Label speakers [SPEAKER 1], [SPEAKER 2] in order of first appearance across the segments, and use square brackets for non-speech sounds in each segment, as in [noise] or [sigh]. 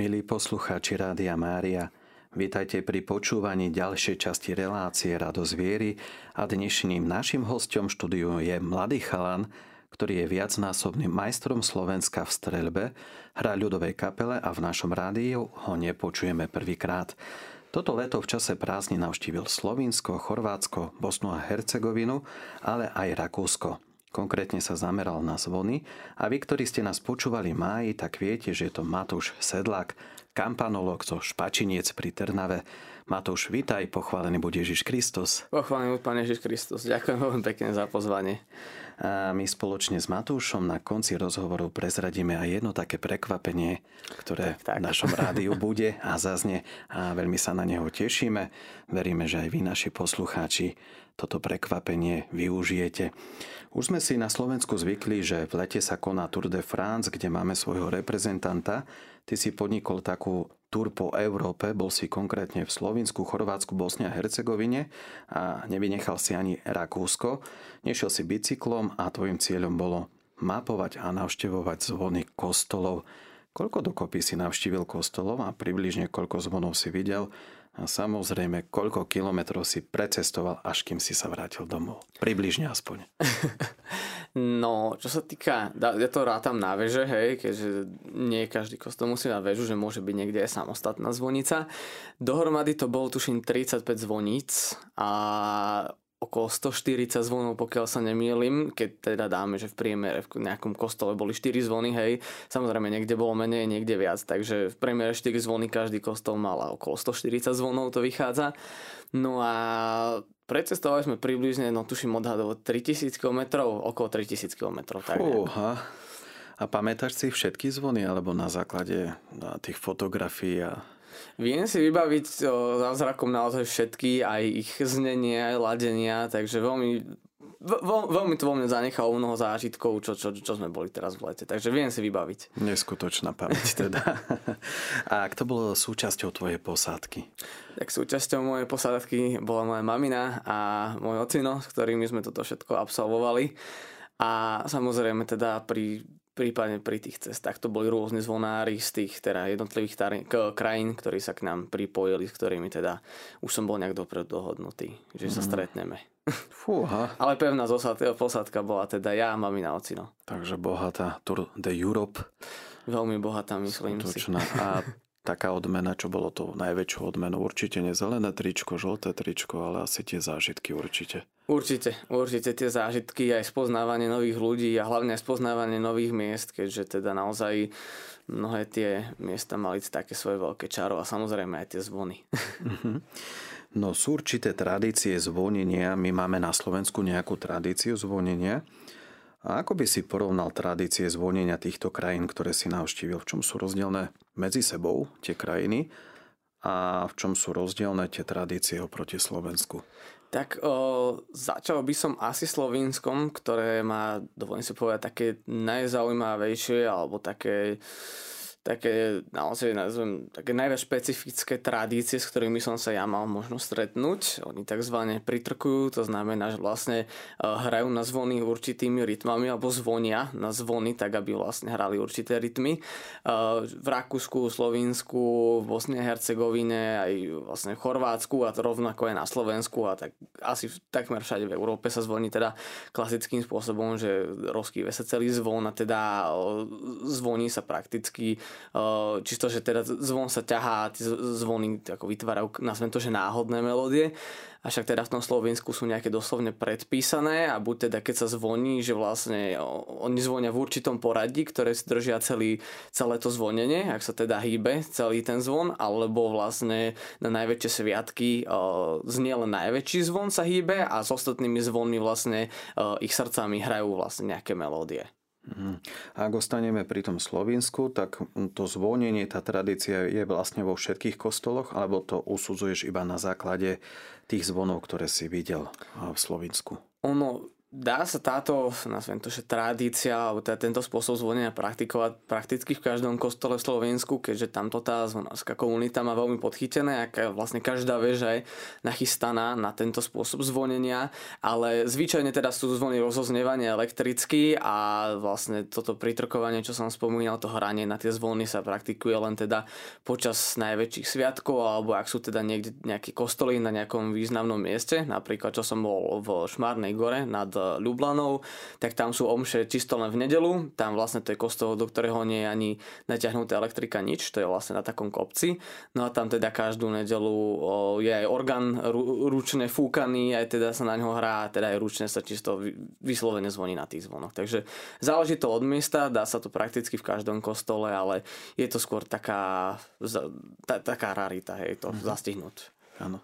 [SPEAKER 1] Milí poslucháči Rádia Mária, vítajte pri počúvaní ďalšej časti relácie Radosť viery a dnešným našim hostom štúdiu je mladý chalan, ktorý je viacnásobným majstrom Slovenska v streľbe, hrá ľudovej kapele a v našom rádiu ho nepočujeme prvýkrát. Toto leto v čase prázdni navštívil Slovinsko, Chorvátsko, Bosnu a Hercegovinu, ale aj Rakúsko. Konkrétne sa zameral na zvony a vy, ktorí ste nás počúvali máji, tak viete, že je to Matúš Sedlák, kampanolog zo Špačiniec pri Trnave. Matúš, vítaj, pochválený bude Ježiš Kristus.
[SPEAKER 2] Pochválený bude Pán Ježiš Kristus. Ďakujem veľmi pekne za pozvanie.
[SPEAKER 1] A my spoločne s Matúšom na konci rozhovoru prezradíme aj jedno také prekvapenie, ktoré tak, tak. v našom rádiu bude a zazne a veľmi sa na neho tešíme. Veríme, že aj vy, naši poslucháči, toto prekvapenie využijete. Už sme si na Slovensku zvykli, že v lete sa koná Tour de France, kde máme svojho reprezentanta. Ty si podnikol takú tur po Európe, bol si konkrétne v Slovensku, Chorvátsku, Bosne a Hercegovine a nevynechal si ani Rakúsko. Nešiel si bicyklom a tvojim cieľom bolo mapovať a navštevovať zvony kostolov. Koľko dokopy si navštívil kostolov a približne koľko zvonov si videl a samozrejme, koľko kilometrov si precestoval, až kým si sa vrátil domov. Približne aspoň. [laughs]
[SPEAKER 2] No, čo sa týka, ja to rátam na veže, hej, keďže nie každý kostol musí na vežu, že môže byť niekde aj samostatná zvonica. Dohromady to bolo tuším 35 zvoníc a okolo 140 zvonov, pokiaľ sa nemýlim, keď teda dáme, že v priemere v nejakom kostole boli 4 zvony, hej, samozrejme niekde bolo menej, niekde viac, takže v priemere 4 zvony každý kostol mal a okolo 140 zvonov to vychádza. No a precestovali sme približne, no tuším odhadovo 3000 km, okolo 3000 km.
[SPEAKER 1] Fúha. A pamätáš si všetky zvony, alebo na základe tých fotografií a
[SPEAKER 2] Viem si vybaviť zázrakom naozaj všetky, aj ich znenie, aj ladenia, takže veľmi, veľ, veľmi to vo mne zanechalo mnoho zážitkov, čo, čo, čo sme boli teraz v lete. Takže viem si vybaviť.
[SPEAKER 1] Neskutočná pamäť [laughs] teda. A kto bol súčasťou tvojej posádky?
[SPEAKER 2] Tak súčasťou mojej posádky bola moja mamina a môj ocino, s ktorými sme toto všetko absolvovali. A samozrejme teda pri prípadne pri tých cestách to boli rôzne zvonári z tých teda jednotlivých tar- k- krajín, ktorí sa k nám pripojili, s ktorými teda už som bol nejak dopredu dohodnutý, že mm. sa mhm. stretneme. Fúha. [laughs] Ale pevná zosádka, posádka bola teda ja a mamina ocino.
[SPEAKER 1] Takže bohatá Tour de Europe.
[SPEAKER 2] Veľmi bohatá, myslím Skutočná.
[SPEAKER 1] si. A taká odmena, čo bolo to najväčšou odmenou. Určite nie zelené tričko, žlté tričko, ale asi tie zážitky určite.
[SPEAKER 2] Určite, určite tie zážitky, aj spoznávanie nových ľudí a hlavne spoznávanie nových miest, keďže teda naozaj mnohé tie miesta mali také svoje veľké čaro a samozrejme aj tie zvony. Mhm.
[SPEAKER 1] No sú určité tradície zvonenia. My máme na Slovensku nejakú tradíciu zvonenia. A ako by si porovnal tradície zvonenia týchto krajín, ktoré si navštívil? V čom sú rozdielne medzi sebou tie krajiny a v čom sú rozdielne tie tradície oproti Slovensku?
[SPEAKER 2] Tak o, začal by som asi Slovinskom, ktoré má, dovolím si povedať, také najzaujímavejšie alebo také také, naozaj nazvem, také najviac špecifické tradície, s ktorými som sa ja mal možno stretnúť. Oni tzv. pritrkujú, to znamená, že vlastne e, hrajú na zvony určitými rytmami alebo zvonia na zvony, tak aby vlastne hrali určité rytmy. E, v Rakúsku, Slovinsku, v Bosne Hercegovine, aj vlastne v Chorvátsku a to rovnako aj na Slovensku a tak asi takmer všade v Európe sa zvoní teda klasickým spôsobom, že rozkýve sa celý zvon a teda e, zvoní sa prakticky čisto, že teda zvon sa ťahá a tie zvony ako vytvárajú, nazvem to, že náhodné melódie. A však teda v tom Slovensku sú nejaké doslovne predpísané a buď teda keď sa zvoní, že vlastne oni zvonia v určitom poradí, ktoré si držia celý, celé to zvonenie, ak sa teda hýbe celý ten zvon, alebo vlastne na najväčšie sviatky znie len najväčší zvon sa hýbe a s ostatnými zvonmi vlastne ich srdcami hrajú vlastne nejaké melódie.
[SPEAKER 1] Mhm. Ak ostaneme pri tom Slovensku, tak to zvonenie, tá tradícia je vlastne vo všetkých kostoloch, alebo to usudzuješ iba na základe tých zvonov, ktoré si videl v Slovensku?
[SPEAKER 2] Ono, dá sa táto, nazvem to, že tradícia, alebo teda tento spôsob zvonenia praktikovať prakticky v každom kostole v Slovensku, keďže tamto tá zvonárska komunita má veľmi podchytené a vlastne každá väža je nachystaná na tento spôsob zvonenia, ale zvyčajne teda sú zvony rozoznievanie elektricky a vlastne toto pritrkovanie, čo som spomínal, to hranie na tie zvony sa praktikuje len teda počas najväčších sviatkov alebo ak sú teda niekde nejaké kostoly na nejakom významnom mieste, napríklad čo som bol v Šmárnej gore nad Ljubljanou, tak tam sú omše čisto len v nedelu. Tam vlastne to je kostol, do ktorého nie je ani naťahnutá elektrika, nič. To je vlastne na takom kopci. No a tam teda každú nedelu je aj orgán ručne fúkaný, aj teda sa na ňo hrá, teda aj ručne sa čisto vyslovene zvoní na tých zvonoch. Takže záleží to od miesta, dá sa to prakticky v každom kostole, ale je to skôr taká, taká rarita, hej, to mm-hmm. zastihnúť.
[SPEAKER 1] Áno.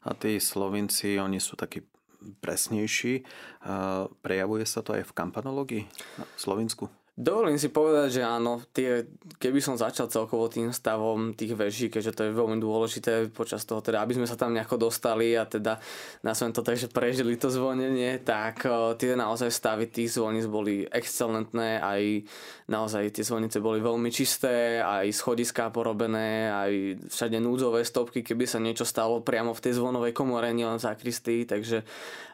[SPEAKER 1] A tí Slovinci, oni sú takí presnejší. Prejavuje sa to aj v kampanológii na Slovensku?
[SPEAKER 2] Dovolím si povedať, že áno, tie, keby som začal celkovo tým stavom tých veží, keďže to je veľmi dôležité počas toho, teda, aby sme sa tam nejako dostali a teda nás to tak, že prežili to zvonenie, tak uh, tie naozaj stavy tých zvoníc boli excelentné, aj naozaj tie zvonice boli veľmi čisté, aj schodiská porobené, aj všade núdzové stopky, keby sa niečo stalo priamo v tej zvonovej komore, nielen zakristy, takže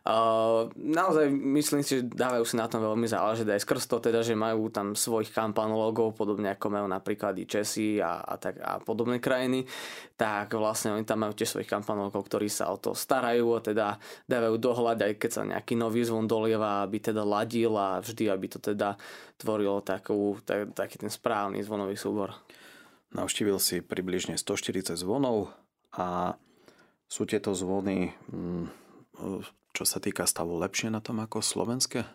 [SPEAKER 2] Uh, naozaj myslím si, že dávajú si na tom veľmi záležiť aj skrz to teda, že majú tam svojich kampanologov, podobne ako majú napríklad i Česi a, a, tak, a podobné krajiny, tak vlastne oni tam majú tiež svojich kampanologov, ktorí sa o to starajú a teda dávajú dohľad, aj keď sa nejaký nový zvon dolieva, aby teda ladil a vždy, aby to teda tvorilo takú, tak, taký ten správny zvonový súbor.
[SPEAKER 1] Navštívil si približne 140 zvonov a sú tieto zvony mm, čo sa týka stavu, lepšie na tom ako slovenské?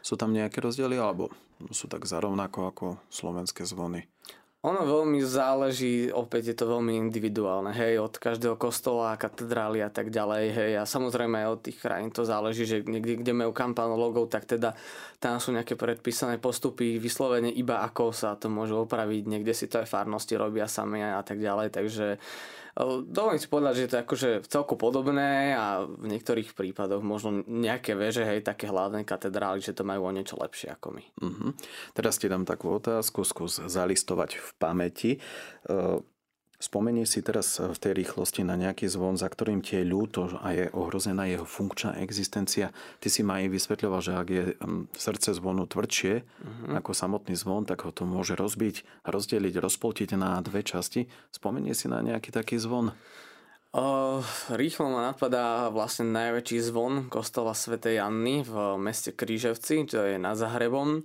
[SPEAKER 1] Sú tam nejaké rozdiely alebo sú tak zarovnako ako slovenské zvony?
[SPEAKER 2] Ono veľmi záleží, opäť je to veľmi individuálne, hej, od každého kostola, katedrály a tak ďalej, hej, a samozrejme aj od tých krajín to záleží, že niekde, kde majú kampanologov, tak teda tam sú nejaké predpísané postupy, vyslovene iba ako sa to môže opraviť, niekde si to aj farnosti robia sami a tak ďalej, takže Dovolím si povedať, že je to akože v celku podobné a v niektorých prípadoch možno nejaké veže, hej, také hlavné katedrály, že to majú o niečo lepšie ako my.
[SPEAKER 1] Uh-huh. Teraz ti dám takú otázku, skús zalistovať v pamäti. Spomenie si teraz v tej rýchlosti na nejaký zvon, za ktorým ti je ľúto a je ohrozená jeho funkčná existencia. Ty si ma aj vysvetľoval, že ak je mm, srdce zvonu tvrdšie uh-huh. ako samotný zvon, tak ho to môže rozbiť, rozdeliť, rozpoltiť na dve časti. Spomenie si na nejaký taký zvon?
[SPEAKER 2] Uh, rýchlo ma napadá vlastne najväčší zvon kostola svätej Anny v meste Kríževci, čo je nad Zahrebom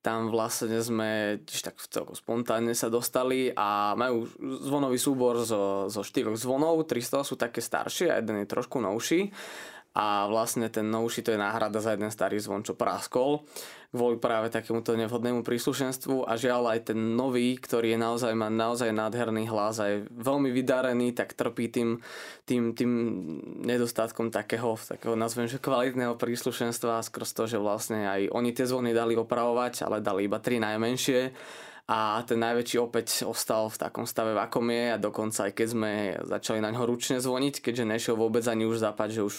[SPEAKER 2] tam vlastne sme tiež tak celko spontánne sa dostali a majú zvonový súbor zo, zo štyroch zvonov, 300 sú také staršie a jeden je trošku novší a vlastne ten novší to je náhrada za jeden starý zvon, čo praskol kvôli práve takémuto nevhodnému príslušenstvu. A žiaľ aj ten nový, ktorý je naozaj, má naozaj nádherný hlas a je veľmi vydarený, tak trpí tým, tým, tým nedostatkom takého, takého nazvem, že kvalitného príslušenstva skrz to, že vlastne aj oni tie zvony dali opravovať, ale dali iba tri najmenšie a ten najväčší opäť ostal v takom stave, v akom je a dokonca aj keď sme začali na ňo ručne zvoniť, keďže nešiel vôbec ani už zapať, že už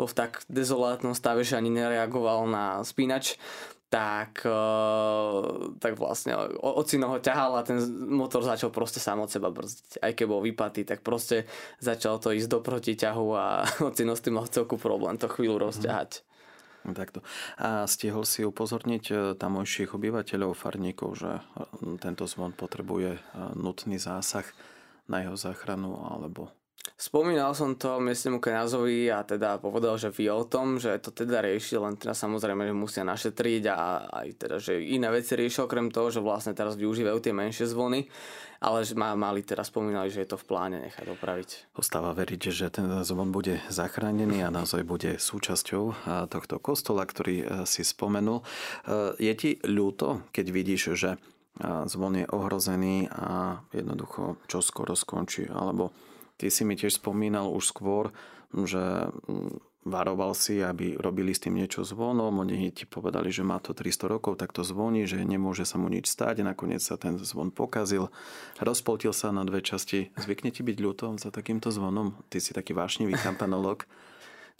[SPEAKER 2] bol v tak dezolátnom stave, že ani nereagoval na spínač, tak, eh, tak vlastne ocino ho ťahal a ten motor začal proste sám od seba brzdiť. Aj keď bol vypatý, tak proste začal to ísť do protiťahu a [laughs] ocino s tým mal celku problém to chvíľu rozťahať.
[SPEAKER 1] Takto. A stihol si upozorniť e, tamojších obyvateľov, farníkov, že e, tento zvon potrebuje e, nutný zásah na jeho záchranu, alebo
[SPEAKER 2] Spomínal som to miestnemu kňazovi a teda povedal, že vie o tom, že to teda rieši, len teda samozrejme, že musia našetriť a aj teda, že iné veci rieši okrem toho, že vlastne teraz využívajú tie menšie zvony, ale že mali teraz spomínali, že je to v pláne nechať opraviť.
[SPEAKER 1] Ostáva veriť, že ten zvon bude zachránený a naozaj bude súčasťou tohto kostola, ktorý si spomenul. Je ti ľúto, keď vidíš, že zvon je ohrozený a jednoducho čo skoro skončí, alebo Ty si mi tiež spomínal už skôr, že varoval si, aby robili s tým niečo zvonom. Oni ti povedali, že má to 300 rokov, tak to zvoní, že nemôže sa mu nič stať. Nakoniec sa ten zvon pokazil, rozpoltil sa na dve časti. Zvykne ti byť ľúto za takýmto zvonom? Ty si taký vášnivý kampanolog.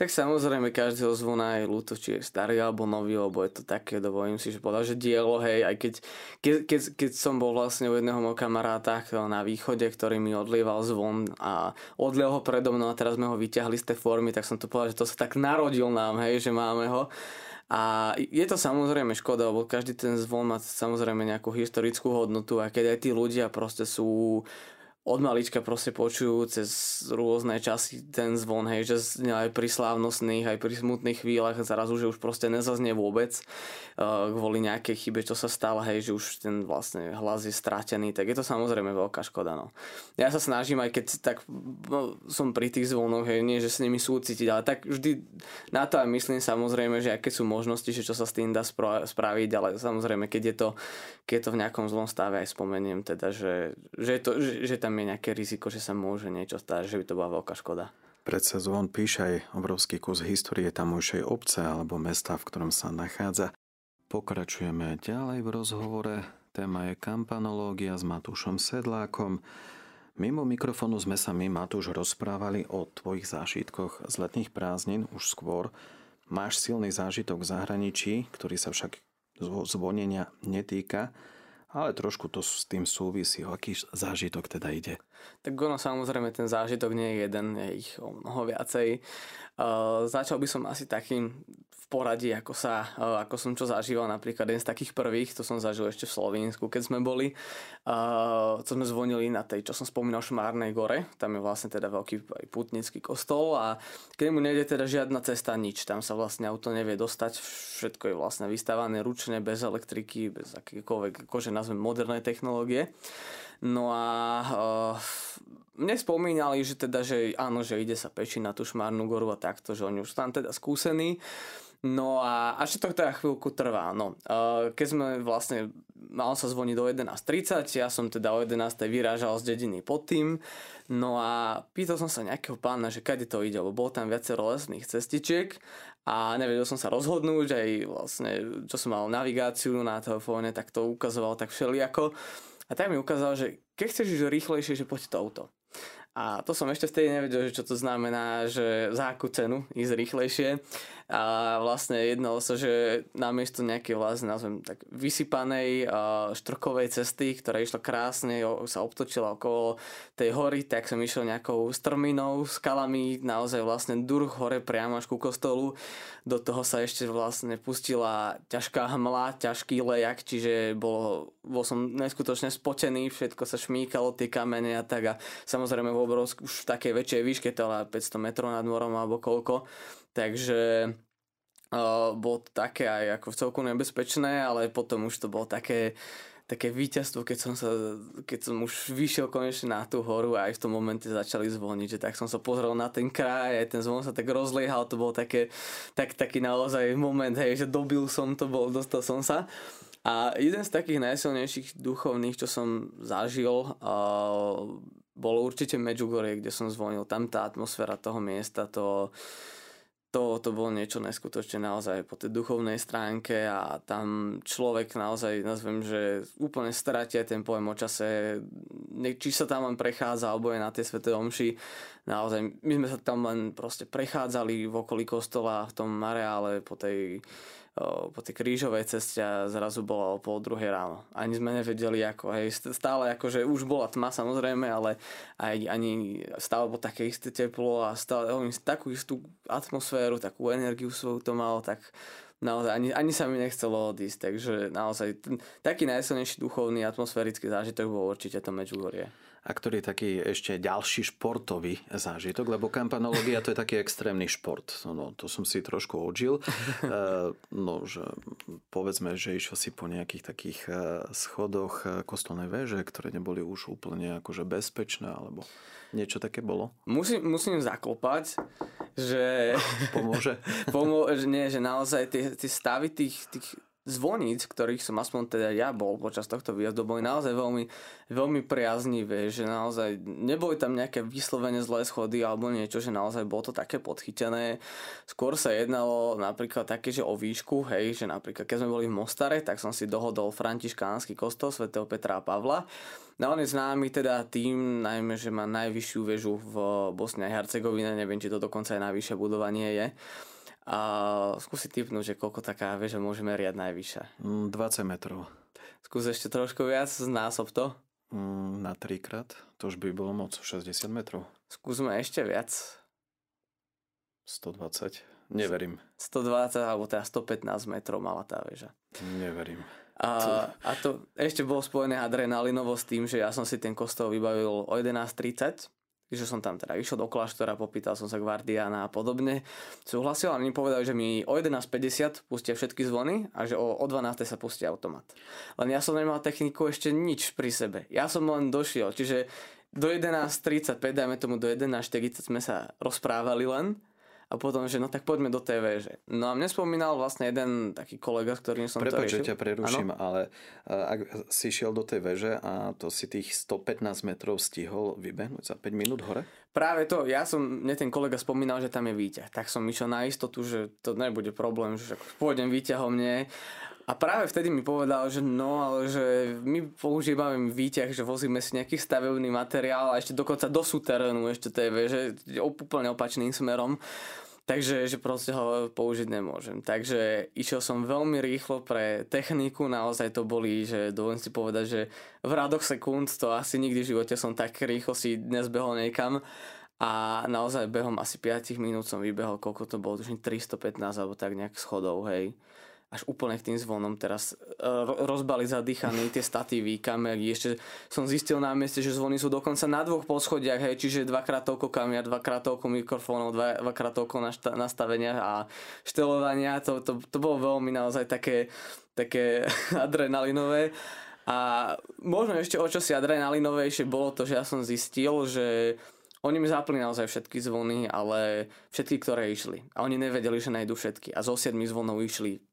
[SPEAKER 2] Tak samozrejme každého zvona je ľúto, či je starý alebo nový, lebo je to také, dovolím si, že povedal, že dielo, hej, aj keď, keď, keď, keď som bol vlastne u jedného môjho kamaráta na východe, ktorý mi odlieval zvon a odliel ho predo mnou a teraz sme ho vyťahli z tej formy, tak som to povedal, že to sa tak narodil nám, hej, že máme ho. A je to samozrejme škoda, lebo každý ten zvon má samozrejme nejakú historickú hodnotu a keď aj tí ľudia proste sú od malička proste počujú cez rôzne časy ten zvon, hej, že aj pri slávnostných, aj pri smutných chvíľach zrazu, že už proste nezaznie vôbec uh, kvôli nejakej chybe, čo sa stalo, hej, že už ten vlastne hlas je stratený, tak je to samozrejme veľká škoda, no. Ja sa snažím, aj keď tak no, som pri tých zvonoch, hej, nie, že s nimi súcitiť, ale tak vždy na to aj myslím samozrejme, že aké sú možnosti, že čo sa s tým dá spraviť, ale samozrejme, keď je to, keď je to v nejakom zlom stave, aj spomeniem teda, že, že, to, že, že tam je nejaké riziko, že sa môže niečo stať, že by to bola veľká škoda.
[SPEAKER 1] Predsa zvon píše aj obrovský kus histórie tamojšej obce alebo mesta, v ktorom sa nachádza. Pokračujeme ďalej v rozhovore. Téma je kampanológia s Matúšom Sedlákom. Mimo mikrofónu sme sa my, Matúš, rozprávali o tvojich zážitkoch z letných prázdnin už skôr. Máš silný zážitok v zahraničí, ktorý sa však zvonenia netýka ale trošku to s tým súvisí, o aký zážitok teda ide.
[SPEAKER 2] Tak ono samozrejme ten zážitok nie je jeden, je ich o mnoho viacej. Uh, začal by som asi takým v poradí, ako, sa, uh, ako som čo zažíval, napríklad jeden z takých prvých, to som zažil ešte v Slovensku, keď sme boli, uh, co sme zvonili na tej, čo som spomínal, Šmárnej gore, tam je vlastne teda veľký putnický kostol a keď mu nejde teda žiadna cesta, nič, tam sa vlastne auto nevie dostať, všetko je vlastne vystávané ručne, bez elektriky, bez akékoľvek, akože nazvem moderné technológie. No a uh, mne spomínali, že teda, že áno, že ide sa pečiť na tú šmárnu goru a takto, že oni už tam teda skúsení. No a až to teda chvíľku trvá. No, uh, keď sme vlastne, mal sa zvoniť do 11.30, ja som teda o 11.00 vyrážal z dediny pod tým. No a pýtal som sa nejakého pána, že kade to ide, lebo bolo tam viacero lesných cestičiek a nevedel som sa rozhodnúť, aj vlastne, čo som mal navigáciu na telefóne, tak to ukazoval tak všelijako. A tak mi ukázal, že keď chceš ísť rýchlejšie, že poď to auto. A to som ešte vtedy nevedel, že čo to znamená, že za akú cenu ísť rýchlejšie. A vlastne jednalo sa, že namiesto nejakej vlastne, nazvem tak, vysypanej štrkovej cesty, ktorá išla krásne, sa obtočila okolo tej hory, tak som išiel nejakou strminou, skalami, naozaj vlastne durch hore priamo až ku kostolu. Do toho sa ešte vlastne pustila ťažká hmla, ťažký lejak, čiže bol, bol som neskutočne spotený, všetko sa šmíkalo, tie kamene a tak a samozrejme obrovsk, už v takej väčšej výške, teda 500 metrov nad morom alebo koľko. Takže uh, bolo to také aj ako celku nebezpečné, ale potom už to bolo také také víťazstvo, keď som, sa, keď som už vyšiel konečne na tú horu a aj v tom momente začali zvoniť, že tak som sa pozrel na ten kraj, aj ten zvon sa tak rozliehal, to bol také, tak, taký naozaj moment, hej, že dobil som to, bol, dostal som sa. A jeden z takých najsilnejších duchovných, čo som zažil, uh, bolo určite Medjugorje, kde som zvonil. Tam tá atmosféra toho miesta, to, to, to bolo niečo neskutočne naozaj po tej duchovnej stránke a tam človek naozaj, nazvem, že úplne stratia ten pojem o čase, či sa tam len prechádza alebo je na tej svete omši. Naozaj, my sme sa tam len proste prechádzali v okolí kostola v tom areále po tej po tej krížovej ceste a zrazu bola o pol druhej ráno. Ani sme nevedeli ako, hej, stále akože už bola tma samozrejme, ale aj ani stále bolo také isté teplo a stále oni takú istú atmosféru, takú energiu svoju to malo, tak naozaj ani, ani sa mi nechcelo odísť, takže naozaj ten, taký najsilnejší duchovný atmosférický zážitok bol určite to Medjugorje.
[SPEAKER 1] A ktorý je taký ešte ďalší športový zážitok, lebo kampanológia to je taký extrémny šport. No, no to som si trošku odžil. [laughs] E, no, že povedzme, že išiel si po nejakých takých e, schodoch e, kostolnej väže, ktoré neboli už úplne akože bezpečné, alebo niečo také bolo?
[SPEAKER 2] Musím, musím zaklopať, že... [laughs]
[SPEAKER 1] Pomôže? [laughs]
[SPEAKER 2] Pomôže, nie, že naozaj tie, tie stavy tých, tých zvoníc, ktorých som aspoň teda ja bol počas tohto výjazdu, boli naozaj veľmi, veľmi priaznivé, že naozaj neboli tam nejaké vyslovene zlé schody alebo niečo, že naozaj bolo to také podchytené. Skôr sa jednalo napríklad také, že o výšku, hej, že napríklad keď sme boli v Mostare, tak som si dohodol františkánsky kostol svätého Petra a Pavla. No on je známy teda tým, najmä, že má najvyššiu väžu v Bosne a Hercegovine, neviem, či to dokonca aj najvyššie budovanie je. A skúsi typnúť, že koľko taká väža môže meriať najvyššia.
[SPEAKER 1] 20 mm, metrov.
[SPEAKER 2] Skús ešte trošku viac, znásob to.
[SPEAKER 1] Mm, na trikrát, to už by bolo moc, 60 metrov.
[SPEAKER 2] Skúsme ešte viac.
[SPEAKER 1] 120, neverím.
[SPEAKER 2] 120 alebo teda 115 metrov mala tá väža.
[SPEAKER 1] Neverím.
[SPEAKER 2] A, a to ešte bolo spojené adrenalinovo s tým, že ja som si ten kostol vybavil o 11.30 že som tam teda išiel do kláštora, popýtal som sa Guardiana a podobne. Súhlasil, ale oni povedali, že mi o 11.50 pustia všetky zvony a že o, o 12.00 sa pustí automat. Len ja som nemal techniku ešte nič pri sebe. Ja som len došiel, čiže do 11.35, dajme tomu do 11.40 sme sa rozprávali len a potom, že no tak poďme do TV. Že. No a mne spomínal vlastne jeden taký kolega, s ktorým som
[SPEAKER 1] Prepač, to riešil. že ťa preruším, ano? ale ak si šiel do tej veže a to si tých 115 metrov stihol vybehnúť za 5 minút hore?
[SPEAKER 2] Práve to, ja som, mne ten kolega spomínal, že tam je výťah, tak som išiel na istotu, že to nebude problém, že pôjdem výťahom, nie. A práve vtedy mi povedal, že no, ale že my používame výťah, že vozíme si nejaký stavebný materiál a ešte dokonca do súterénu ešte TV, že úplne opačným smerom. Takže že proste ho použiť nemôžem. Takže išiel som veľmi rýchlo pre techniku, naozaj to boli, že dovolím si povedať, že v rádoch sekúnd to asi nikdy v živote som tak rýchlo si dnes behol niekam a naozaj behom asi 5 minút som vybehol, koľko to bolo, tuším 315 alebo tak nejak schodov, hej až úplne k tým zvonom teraz e, rozbali zadýchaní tie statívy, kamery. Ešte som zistil na mieste, že zvony sú dokonca na dvoch poschodiach, hej, čiže dvakrát toľko kamier, dvakrát toľko mikrofónov, dva, dvakrát toľko nastavenia a štelovania. To, to, to bolo veľmi naozaj také, také [laughs] adrenalinové. A možno ešte o čosi adrenalinovejšie bolo to, že ja som zistil, že oni mi zapli naozaj všetky zvony, ale všetky, ktoré išli. A oni nevedeli, že nájdu všetky. A zo 7 zvonov išli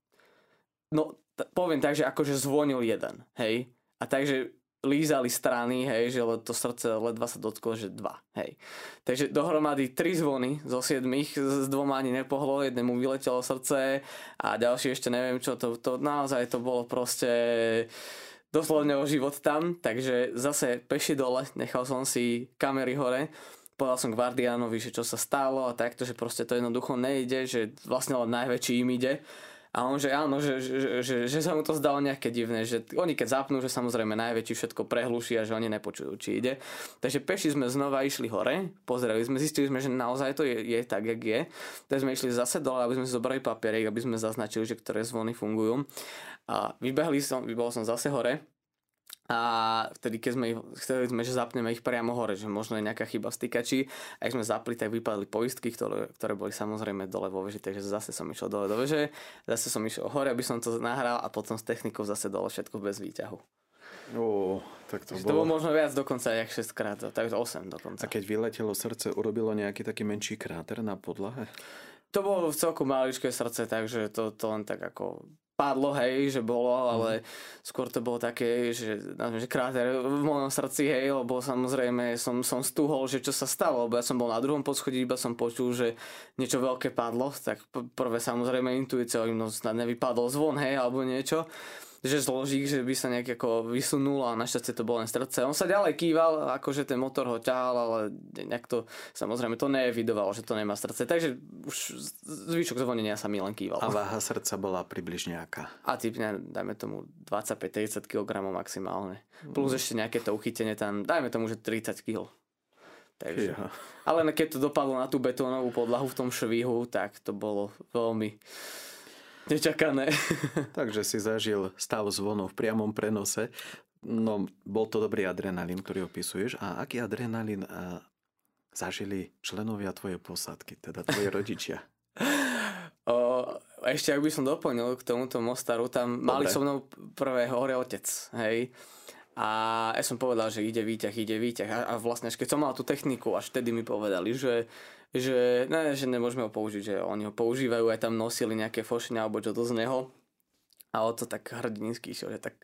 [SPEAKER 2] no t- poviem tak, že akože zvonil jeden, hej. A takže lízali strany, hej, že to srdce ledva sa dotklo, že dva, hej. Takže dohromady tri zvony zo siedmých, s dvoma ani nepohlo, jednému vyletelo srdce a ďalší ešte neviem čo, to, to naozaj to bolo proste doslovne o život tam, takže zase peši dole, nechal som si kamery hore, povedal som Guardianovi, že čo sa stalo a takto, že proste to jednoducho nejde, že vlastne len najväčší im ide a on, že áno, že, že, že, že sa mu to zdalo nejaké divné, že oni keď zapnú, že samozrejme najväčší všetko prehluší a že oni nepočujú, či ide. Takže peši sme znova išli hore, pozreli sme, zistili sme, že naozaj to je, je tak, jak je. Tak sme išli zase dole, aby sme zobrali papierik, aby sme zaznačili, že ktoré zvony fungujú. A vybehli som, vybol som zase hore a vtedy, keď sme ich, chceli sme, že zapneme ich priamo hore, že možno je nejaká chyba stýkači. A ak sme zapli, tak vypadli poistky, ktoré, ktoré boli samozrejme dole vo veži, takže zase som išiel dole do veže, zase som išiel hore, aby som to nahral a potom s technikou zase dole všetko bez výťahu.
[SPEAKER 1] Ó, tak to,
[SPEAKER 2] bolo... to bolo možno viac dokonca, jak 6 krát, takže 8 dokonca.
[SPEAKER 1] A keď vyletelo srdce, urobilo nejaký taký menší kráter na podlahe?
[SPEAKER 2] To bolo v celku maličké srdce, takže to, to len tak ako padlo, hej, že bolo, ale mm. skôr to bolo také, že, že kráter v mojom srdci, hej, lebo samozrejme som, som stúhol, že čo sa stalo, lebo ja som bol na druhom poschodí, iba som počul, že niečo veľké padlo, tak prvé samozrejme intuícia, no snad nevypadol zvon, hej, alebo niečo že zložík, že by sa nejak ako vysunul a našťastie to bolo len srdce. On sa ďalej kýval, akože ten motor ho ťahal, ale nejak to, samozrejme to neevidoval, že to nemá srdce. Takže už zvyšok zvonenia sa mi len kýval.
[SPEAKER 1] A váha srdca bola približne aká?
[SPEAKER 2] A typne, dajme tomu 25-30 kg maximálne. Plus mm. ešte nejaké to uchytenie tam, dajme tomu, že 30 kg. Takže, ja. ale keď to dopadlo na tú betónovú podlahu v tom švihu, tak to bolo veľmi Nečakané. [laughs]
[SPEAKER 1] Takže si zažil stav zvonov v priamom prenose. No, bol to dobrý adrenalín, ktorý opisuješ. A aký adrenalín a, zažili členovia tvojej posádky, teda tvoji rodičia? [laughs]
[SPEAKER 2] o, ešte ak by som doplnil k tomuto Mostaru, tam Dobre. mali so mnou prvé hore otec, hej. A ja som povedal, že ide výťah, ide výťah. A, a vlastne, keď som mal tú techniku, až vtedy mi povedali, že že, ne, že nemôžeme ho použiť, že oni ho používajú, aj tam nosili nejaké fošenia alebo čo to z neho. A o to tak hrdinsky išiel, že tak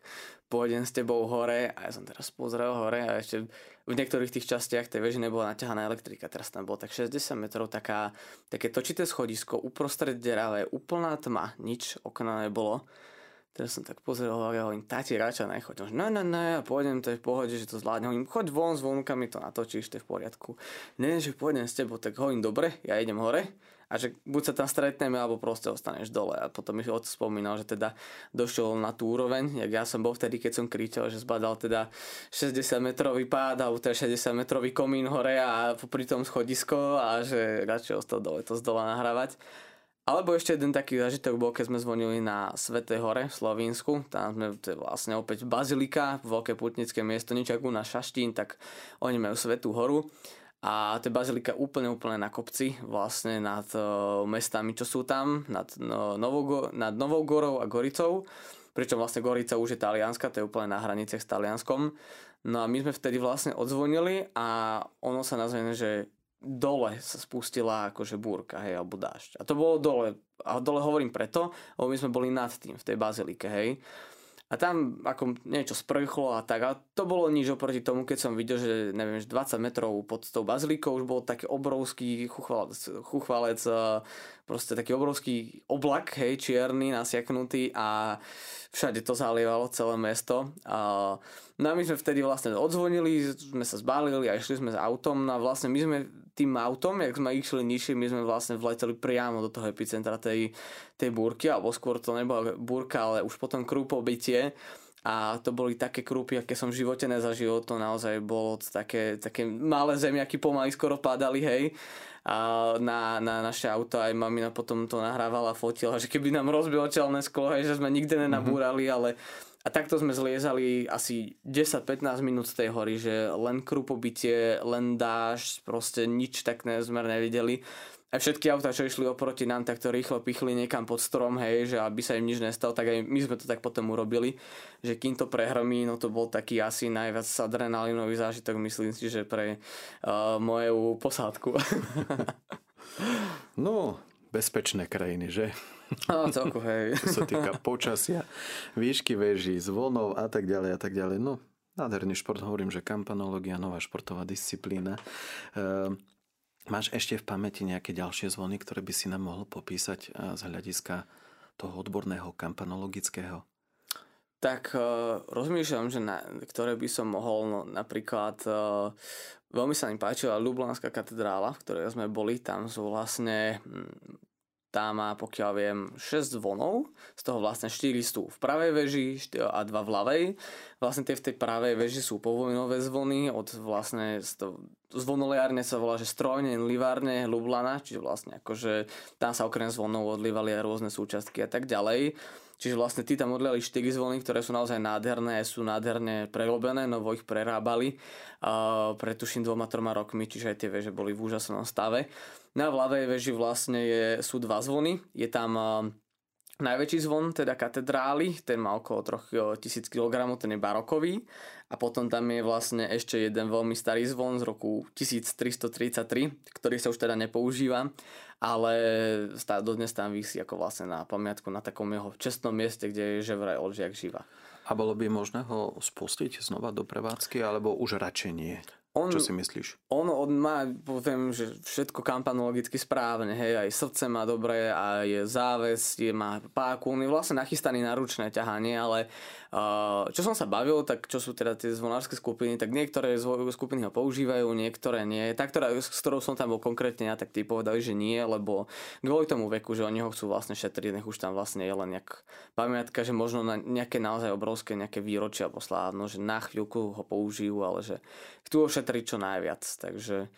[SPEAKER 2] pôjdem s tebou hore a ja som teraz pozrel hore a ešte v niektorých tých častiach tej veže nebola naťahaná elektrika. Teraz tam bolo tak 60 metrov, taká, také točité schodisko, uprostred deravé, úplná tma, nič, okna nebolo. Teraz som tak pozeral a hovorím, tati, radšej nechoď. No, no, no, ja pôjdem, to je v pohode, že to zvládne. Hovorím, choď von s vonkami, to natočíš, to je v poriadku. Nie, že pôjdem s tebou, tak hovorím, dobre, ja idem hore a že buď sa tam stretneme, alebo proste ostaneš dole. A potom mi otec spomínal, že teda došiel na tú úroveň, jak ja som bol vtedy, keď som kričal, že zbadal teda 60 metrový pád, alebo teda 60 metrový komín hore a pri tom schodisko a že radšej ostal dole to z dola nahrávať. Alebo ešte jeden taký zažitok bol, keď sme zvonili na Svetej hore v Slovensku. Tam sme, to je vlastne opäť Bazilika, veľké putnické miesto, nič ako na Šaštín, tak oni majú Svetú horu. A to je bazilika úplne, úplne na kopci, vlastne nad uh, mestami, čo sú tam, nad, no, Novou, nad Novou Gorou a Goricou. Pričom vlastne Gorica už je talianska, to je úplne na hraniciach s Talianskom. No a my sme vtedy vlastne odzvonili a ono sa nazve, že dole sa spustila akože búrka, hej, alebo dážď. A to bolo dole. A dole hovorím preto, lebo my sme boli nad tým v tej bazilike, hej. A tam ako niečo sprchlo a tak. A to bolo nič oproti tomu, keď som videl, že neviem, 20 metrov pod tou bazilikou už bol taký obrovský chuchvalec, chuchvalec proste taký obrovský oblak, hej, čierny, nasiaknutý a všade to zalievalo celé mesto. A, no a my sme vtedy vlastne odzvonili, sme sa zbalili a išli sme s autom. No a vlastne my sme tým autom, jak sme išli nižšie, my sme vlastne vleteli priamo do toho epicentra tej, tej búrky, alebo skôr to nebola búrka, ale už potom krúpobytie a to boli také krúpy, aké som v živote nezažil, to naozaj bolo také, také malé zemiaky pomaly skoro padali, hej. A na, na naše auto aj mamina potom to nahrávala, fotila, že keby nám rozbilo čelné sklo, hej, že sme nikde nenabúrali, mm-hmm. ale a takto sme zliezali asi 10-15 minút z tej hory, že len krupobytie, len dáž, proste nič tak sme nevideli. A všetky autá, čo išli oproti nám, tak to rýchlo pichli niekam pod strom, hej, že aby sa im nič nestalo, tak aj my sme to tak potom urobili, že kým to prehromí, no to bol taký asi najviac adrenalinový zážitok, myslím si, že pre uh, moju posádku. [laughs]
[SPEAKER 1] no, bezpečné krajiny, že?
[SPEAKER 2] No, celku, hej.
[SPEAKER 1] Čo sa týka počasia, výšky veží, zvonov a tak ďalej a tak ďalej. No, nádherný šport, hovorím, že kampanológia, nová športová disciplína. Ehm, máš ešte v pamäti nejaké ďalšie zvony, ktoré by si nám mohol popísať z hľadiska toho odborného kampanologického?
[SPEAKER 2] Tak uh, rozmýšľam, že na, ktoré by som mohol, no, napríklad uh, veľmi sa mi páčila Ljubljanská katedrála, v ktorej sme boli, tam sú vlastne tá má, pokiaľ viem, 6 zvonov, z toho vlastne 4 sú v pravej veži a 2 v ľavej. Vlastne tie v tej pravej veži sú povojnové zvony, od vlastne zvonoliárne sa volá, že strojne, livárne, Lublana, čiže vlastne akože tam sa okrem zvonov odlívali aj rôzne súčastky a tak ďalej. Čiže vlastne tí tam odliali 4 zvony, ktoré sú naozaj nádherné, sú nádherne prerobené, novo ich prerábali uh, pretuším dvoma, troma rokmi, čiže aj tie veže boli v úžasnom stave. Na ľavej veži vlastne je, sú dva zvony. Je tam najväčší zvon, teda katedrály, ten má okolo 3000 kg, ten je barokový. A potom tam je vlastne ešte jeden veľmi starý zvon z roku 1333, ktorý sa už teda nepoužíva, ale dodnes tam vysí ako vlastne na pamiatku na takom jeho čestnom mieste, kde je že vraj odžiak živa.
[SPEAKER 1] A bolo by možné ho spustiť znova do prevádzky, alebo už radšej nie? On, Čo si myslíš?
[SPEAKER 2] On, on má, poviem, že všetko kampanologicky správne, hej, aj srdce má dobré, aj záves, je, má páku, on je vlastne nachystaný na ručné ťahanie, ale uh, čo som sa bavil, tak čo sú teda tie zvonárske skupiny, tak niektoré skupiny ho používajú, niektoré nie. Tak, ktorá, s ktorou som tam bol konkrétne ja, tak tí povedali, že nie, lebo kvôli tomu veku, že oni ho chcú vlastne šetriť, nech už tam vlastne je len nejak pamiatka, že možno na nejaké naozaj obrovské nejaké výročia alebo slávno, že na chvíľku ho použijú, ale že chcú ho šetriť čo najviac, takže...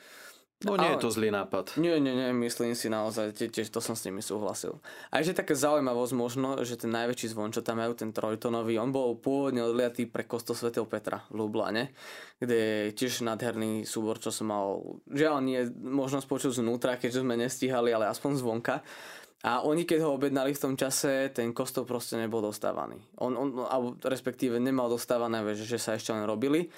[SPEAKER 1] No nie ale, je to zlý nápad.
[SPEAKER 2] Nie, nie, nie, myslím si naozaj, tiež to som s nimi súhlasil. A ešte taká zaujímavosť možno, že ten najväčší zvon, čo tam majú, ten trojtonový, on bol pôvodne odliatý pre kostol svätého Petra v Lublane, kde je tiež nádherný súbor, čo som mal, žiaľ nie možnosť počuť znútra, keďže sme nestihali, ale aspoň zvonka. A oni keď ho objednali v tom čase, ten kostol proste nebol dostávaný. On, on alebo respektíve nemal dostávané, že sa ešte len robili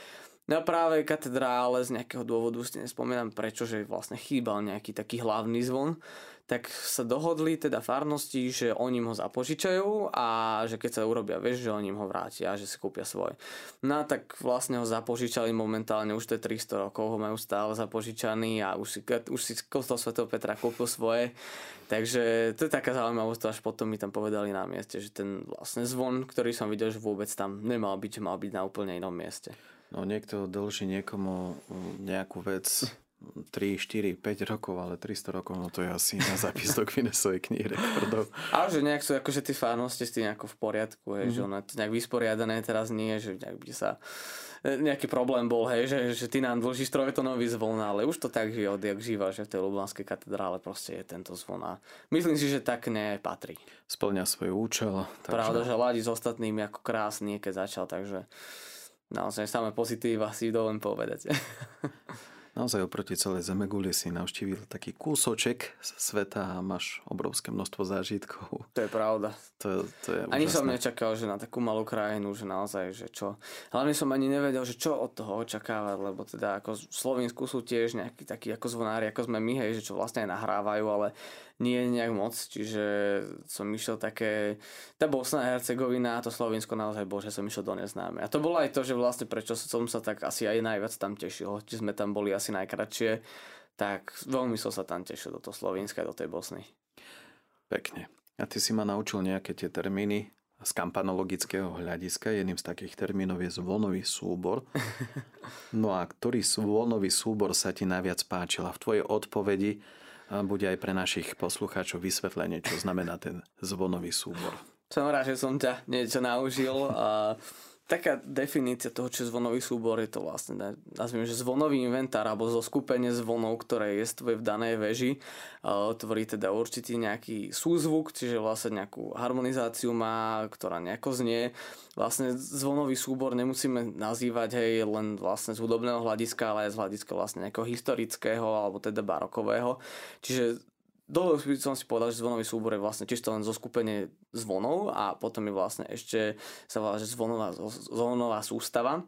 [SPEAKER 2] Na práve katedrále z nejakého dôvodu si nespomínam prečo, že vlastne chýbal nejaký taký hlavný zvon, tak sa dohodli teda farnosti, že oni ho zapožičajú a že keď sa urobia, vieš, že oni ho vrátia, že si kúpia svoj. No a tak vlastne ho zapožičali momentálne, už to je 300 rokov, ho majú stále zapožičaný a už si, už si kostol Sv. Petra kúpil svoje. Takže to je taká zaujímavosť, až potom mi tam povedali na mieste, že ten vlastne zvon, ktorý som videl, že vôbec tam nemal byť, mal byť na úplne inom mieste.
[SPEAKER 1] No niekto dlží niekomu nejakú vec, 3, 4, 5 rokov, ale 300 rokov, no to je asi na zápis do Guinnessovej knihy rekordov.
[SPEAKER 2] Ale že nejak sú akože tie fárnosti s tým nejako v poriadku, hej, mm-hmm. že ono je to nejak vysporiadané, teraz nie, že nejak by sa e, nejaký problém bol, hej, že, že ty nám dlžíš trojtonový zvon, ale už to tak žije odjak živa, že v tej Lublanskej katedrále proste je tento zvon a myslím si, že tak nepatrí.
[SPEAKER 1] Splňa svoj účel.
[SPEAKER 2] Takže... Pravda, že ladí s ostatnými ako krásny, keď začal, takže naozaj samé pozitíva si dovolím povedať. [laughs]
[SPEAKER 1] Naozaj oproti celej Zemeguli si navštívil taký kúsoček sveta a máš obrovské množstvo zážitkov.
[SPEAKER 2] To je pravda.
[SPEAKER 1] To, to je
[SPEAKER 2] ani úžasné. som nečakal, že na takú malú krajinu, že naozaj, že čo. Hlavne som ani nevedel, že čo od toho očakávať, lebo teda ako v Slovensku sú tiež nejakí takí ako zvonári, ako sme my, hej, že čo vlastne aj nahrávajú, ale nie nejak moc, čiže som išiel také, tá Bosna a Hercegovina a to Slovensko naozaj bol, že som išiel do neznáme. A to bolo aj to, že vlastne prečo som sa tak asi aj najviac tam tešil, či sme tam boli asi najkratšie, tak veľmi som sa tam tešil do toho Slovenska, do tej Bosny.
[SPEAKER 1] Pekne. A ty si ma naučil nejaké tie termíny z kampanologického hľadiska. Jedným z takých termínov je zvonový súbor. [laughs] No a ktorý zvonový súbor sa ti najviac páčil? A v tvojej odpovedi bude aj pre našich poslucháčov vysvetlenie, čo znamená ten zvonový súbor.
[SPEAKER 2] Som rád, že som ťa niečo naučil a taká definícia toho, čo je zvonový súbor, je to vlastne, nazvime, že zvonový inventár alebo zo skupenie zvonov, ktoré jestvuje v danej veži, tvorí teda určitý nejaký súzvuk, čiže vlastne nejakú harmonizáciu má, ktorá nejako znie. Vlastne zvonový súbor nemusíme nazývať hej, len vlastne z hudobného hľadiska, ale aj z hľadiska vlastne nejakého historického alebo teda barokového. Čiže dlho som si povedal, že zvonový súbor je vlastne čisto len zo skupenie zvonov a potom je vlastne ešte sa volá, že zvonová, zvonová sústava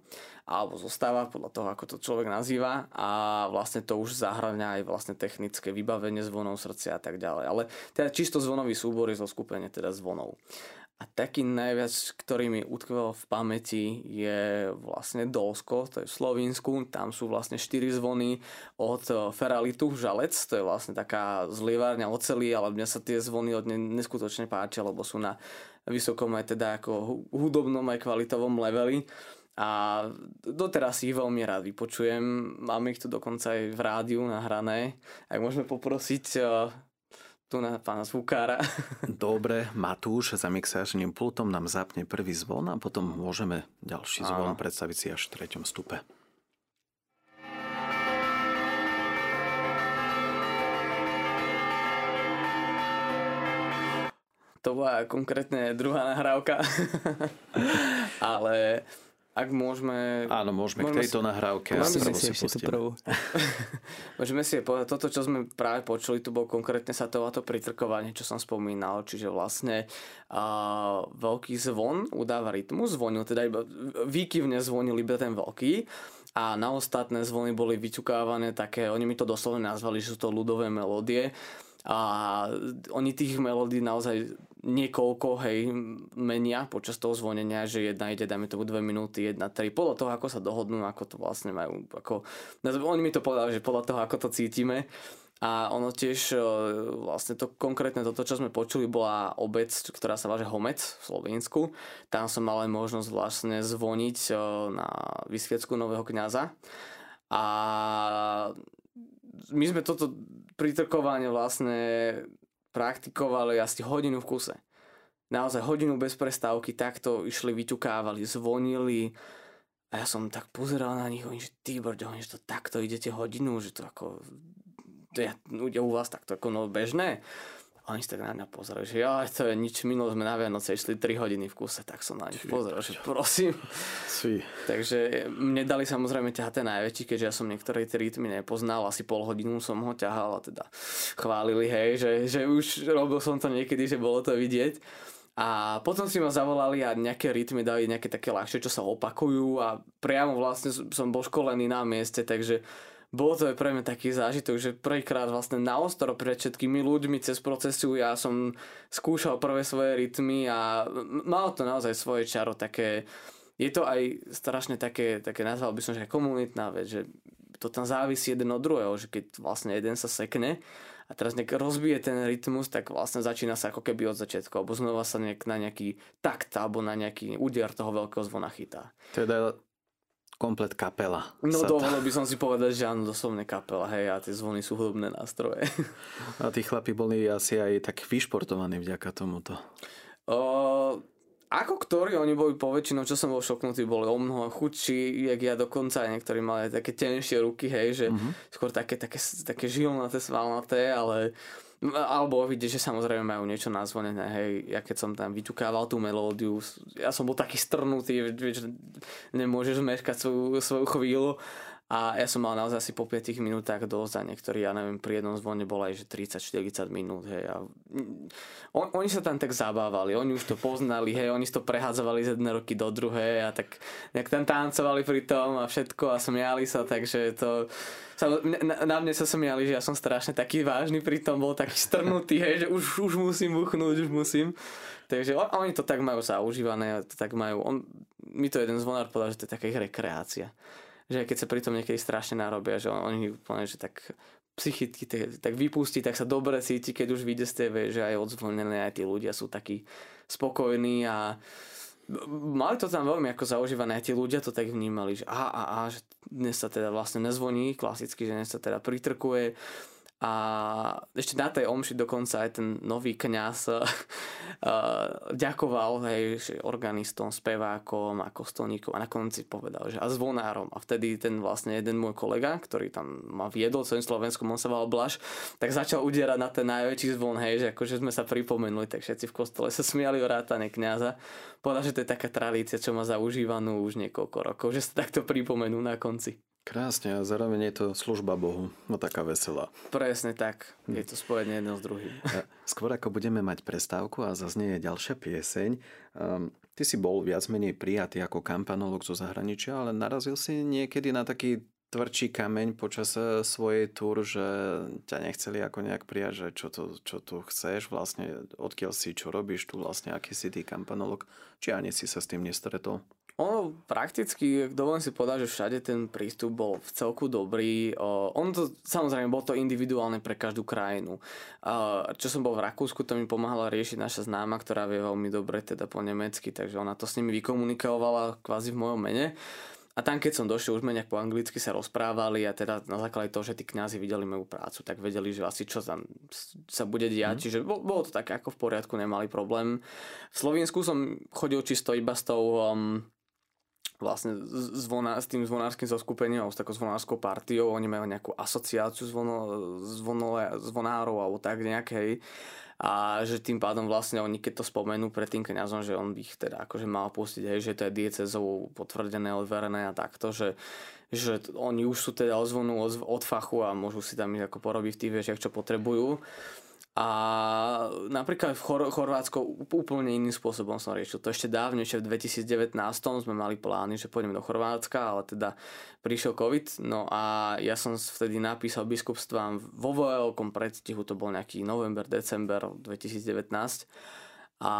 [SPEAKER 2] alebo zostáva podľa toho, ako to človek nazýva a vlastne to už zahrania aj vlastne technické vybavenie zvonov srdcia a tak ďalej. Ale teda čisto zvonový súbor je zo skupenie teda zvonov. A taký najviac, ktorý mi utkvel v pamäti je vlastne Dolsko, to je v Slovensku. Tam sú vlastne 4 zvony od eh, Feralitu, Žalec, to je vlastne taká zlievárňa oceli, ale mňa sa tie zvony od nej neskutočne páčia, lebo sú na vysokom aj teda ako hudobnom aj kvalitovom leveli. A doteraz ich veľmi rád vypočujem. Máme ich tu dokonca aj v rádiu nahrané. Ak môžeme poprosiť eh, tu na pána zvukára. [laughs]
[SPEAKER 1] Dobre, Matúš za mixážnym pultom nám zapne prvý zvon a potom môžeme ďalší zvon Áno. predstaviť si až v treťom stupe.
[SPEAKER 2] To bola konkrétne druhá nahrávka. [laughs] Ale ak môžeme...
[SPEAKER 1] Áno, môžeme, môžeme k tejto si, nahrávke.
[SPEAKER 2] Môžeme si, si ešte prvú. [laughs] môžeme si povedať, toto, čo sme práve počuli, tu bol konkrétne sa to pritrkovanie, čo som spomínal, čiže vlastne uh, veľký zvon udáva rytmus, zvonil teda iba, výkyvne zvonil iba ten veľký a na ostatné zvony boli vyťukávané také, oni mi to doslovne nazvali, že sú to ľudové melódie a oni tých melódií naozaj niekoľko, hej, menia počas toho zvonenia, že jedna ide, dajme tomu dve minúty, jedna, tri, podľa toho, ako sa dohodnú, ako to vlastne majú, ako, oni mi to povedali, že podľa toho, ako to cítime, a ono tiež e, vlastne to konkrétne toto, čo sme počuli, bola obec, ktorá sa váže Homec v Slovensku. Tam som mal aj možnosť vlastne zvoniť e, na vysviecku nového kňaza. A my sme toto pritrkovanie vlastne praktikovali asi hodinu v kuse. Naozaj hodinu bez prestávky takto išli, vyťukávali, zvonili a ja som tak pozeral na nich, oni, že ty brďo, že to takto idete hodinu, že to ako to je u vás takto ako no bežné. A oni si tak na mňa pozerali, že ja, to je nič, minulo sme na Vianoce išli 3 hodiny v kuse, tak som na nich pozeral, že prosím.
[SPEAKER 1] Si.
[SPEAKER 2] Takže mne dali samozrejme ťahať ten najväčší, keďže ja som niektoré tie rytmy nepoznal, asi pol hodinu som ho ťahal a teda chválili, hej, že, že už robil som to niekedy, že bolo to vidieť. A potom si ma zavolali a nejaké rytmy dali nejaké také ľahšie, čo sa opakujú a priamo vlastne som bol školený na mieste, takže bolo to aj pre mňa taký zážitok, že prvýkrát vlastne na ostro pred všetkými ľuďmi cez procesu ja som skúšal prvé svoje rytmy a malo to naozaj svoje čaro také, je to aj strašne také, také nazval by som, že komunitná vec, že to tam závisí jeden od druhého, že keď vlastne jeden sa sekne a teraz nejak rozbije ten rytmus, tak vlastne začína sa ako keby od začiatku, alebo znova sa nejak na nejaký takt alebo na nejaký úder toho veľkého zvona chytá.
[SPEAKER 1] Teda komplet kapela.
[SPEAKER 2] No dovolil by som si povedať, že áno, doslovne kapela, hej, a tie zvony sú hudobné nástroje.
[SPEAKER 1] A tí chlapi boli asi aj tak vyšportovaní vďaka tomuto.
[SPEAKER 2] O, ako ktorí, oni boli poväčšinou, čo som bol šoknutý, boli o mnoho chudší, jak ja dokonca, aj niektorí mali také tenšie ruky, hej, že uh-huh. skôr také, také, také žilnaté, svalnaté, ale alebo vidíš, že samozrejme majú niečo nazvonené, hej, ja keď som tam vyťukával tú melódiu, ja som bol taký strnutý, vieš, nemôžeš meškať svoju, svoju chvíľu a ja som mal naozaj asi po 5 minútach dosť a niektorí, ja neviem, pri jednom zvone bola aj že 30-40 minút, hej. A on, oni sa tam tak zabávali, oni už to poznali, hej, oni to prehádzovali z jednej roky do druhej a tak nejak tam tancovali pri tom a všetko a smiali sa, takže to... Na, na mne sa smiali, že ja som strašne taký vážny, pri tom bol taký strnutý, hej, že už, už musím buchnúť, už musím. Takže oni to tak majú zaužívané, to tak majú, on, mi to jeden zvonár povedal, že to je taká ich rekreácia že keď sa pri tom niekedy strašne narobia, že oni úplne, že tak psychicky tak, vypustí, tak sa dobre cíti, keď už vyjde z TV, že aj odzvonené, aj tí ľudia sú takí spokojní a mali to tam veľmi ako zaužívané, aj tí ľudia to tak vnímali, že aha, aha, že dnes sa teda vlastne nezvoní klasicky, že dnes sa teda pritrkuje, a ešte na tej omši dokonca aj ten nový kňaz uh, [laughs] ďakoval hej, organistom, spevákom a kostolníkom a na konci povedal, že a zvonárom. A vtedy ten vlastne jeden môj kolega, ktorý tam ma viedol celým Slovenskom, on sa volal Blaž, tak začal udierať na ten najväčší zvon, hej, že akože sme sa pripomenuli, tak všetci v kostole sa smiali o rátane kňaza. Povedal, že to je taká tradícia, čo má zaužívanú už niekoľko rokov, že sa takto pripomenú na konci.
[SPEAKER 1] Krásne a zároveň je to služba Bohu, no taká veselá.
[SPEAKER 2] Presne tak, je to spojené jedno s druhým.
[SPEAKER 1] Skôr ako budeme mať prestávku a zaznie ďalšia pieseň, um, ty si bol viac menej prijatý ako kampanolog zo zahraničia, ale narazil si niekedy na taký tvrdší kameň počas e, svojej túr, že ťa nechceli ako nejak prijať, že čo, to, čo tu chceš, vlastne odkiaľ si, čo robíš tu, vlastne aký si ty kampanolog, či ani si sa s tým nestretol?
[SPEAKER 2] Ono prakticky, dovolím si povedať, že všade ten prístup bol v celku dobrý. On to, samozrejme, bol to individuálne pre každú krajinu. Čo som bol v Rakúsku, to mi pomáhala riešiť naša známa, ktorá vie veľmi dobre teda po nemecky, takže ona to s nimi vykomunikovala kvázi v mojom mene. A tam, keď som došiel, už nejak po anglicky sa rozprávali a teda na základe toho, že tí kňazi videli moju prácu, tak vedeli, že asi čo tam sa bude diať. Mm. Čiže bolo to také ako v poriadku, nemali problém. V Slovensku som chodil čisto iba s tou um, vlastne zvona, s tým zvonárským zoskupením alebo s takou zvonárskou partiou, oni majú nejakú asociáciu zvono, zvonole, zvonárov alebo tak nejakej a že tým pádom vlastne oni keď to spomenú pred tým kňazom, že on by ich teda akože mal pustiť, hej, že to je diecezou potvrdené, odverené a takto, že, že oni už sú teda ozvonu od, od fachu a môžu si tam ako porobiť v tých vešiach, čo potrebujú. A napríklad v Chor- Chorvátsko úplne iným spôsobom som riešil. To ešte dávnejšie v 2019 sme mali plány, že pôjdeme do Chorvátska, ale teda prišiel COVID. No a ja som vtedy napísal biskupstvám vo veľkom predstihu, to bol nejaký november, december 2019 a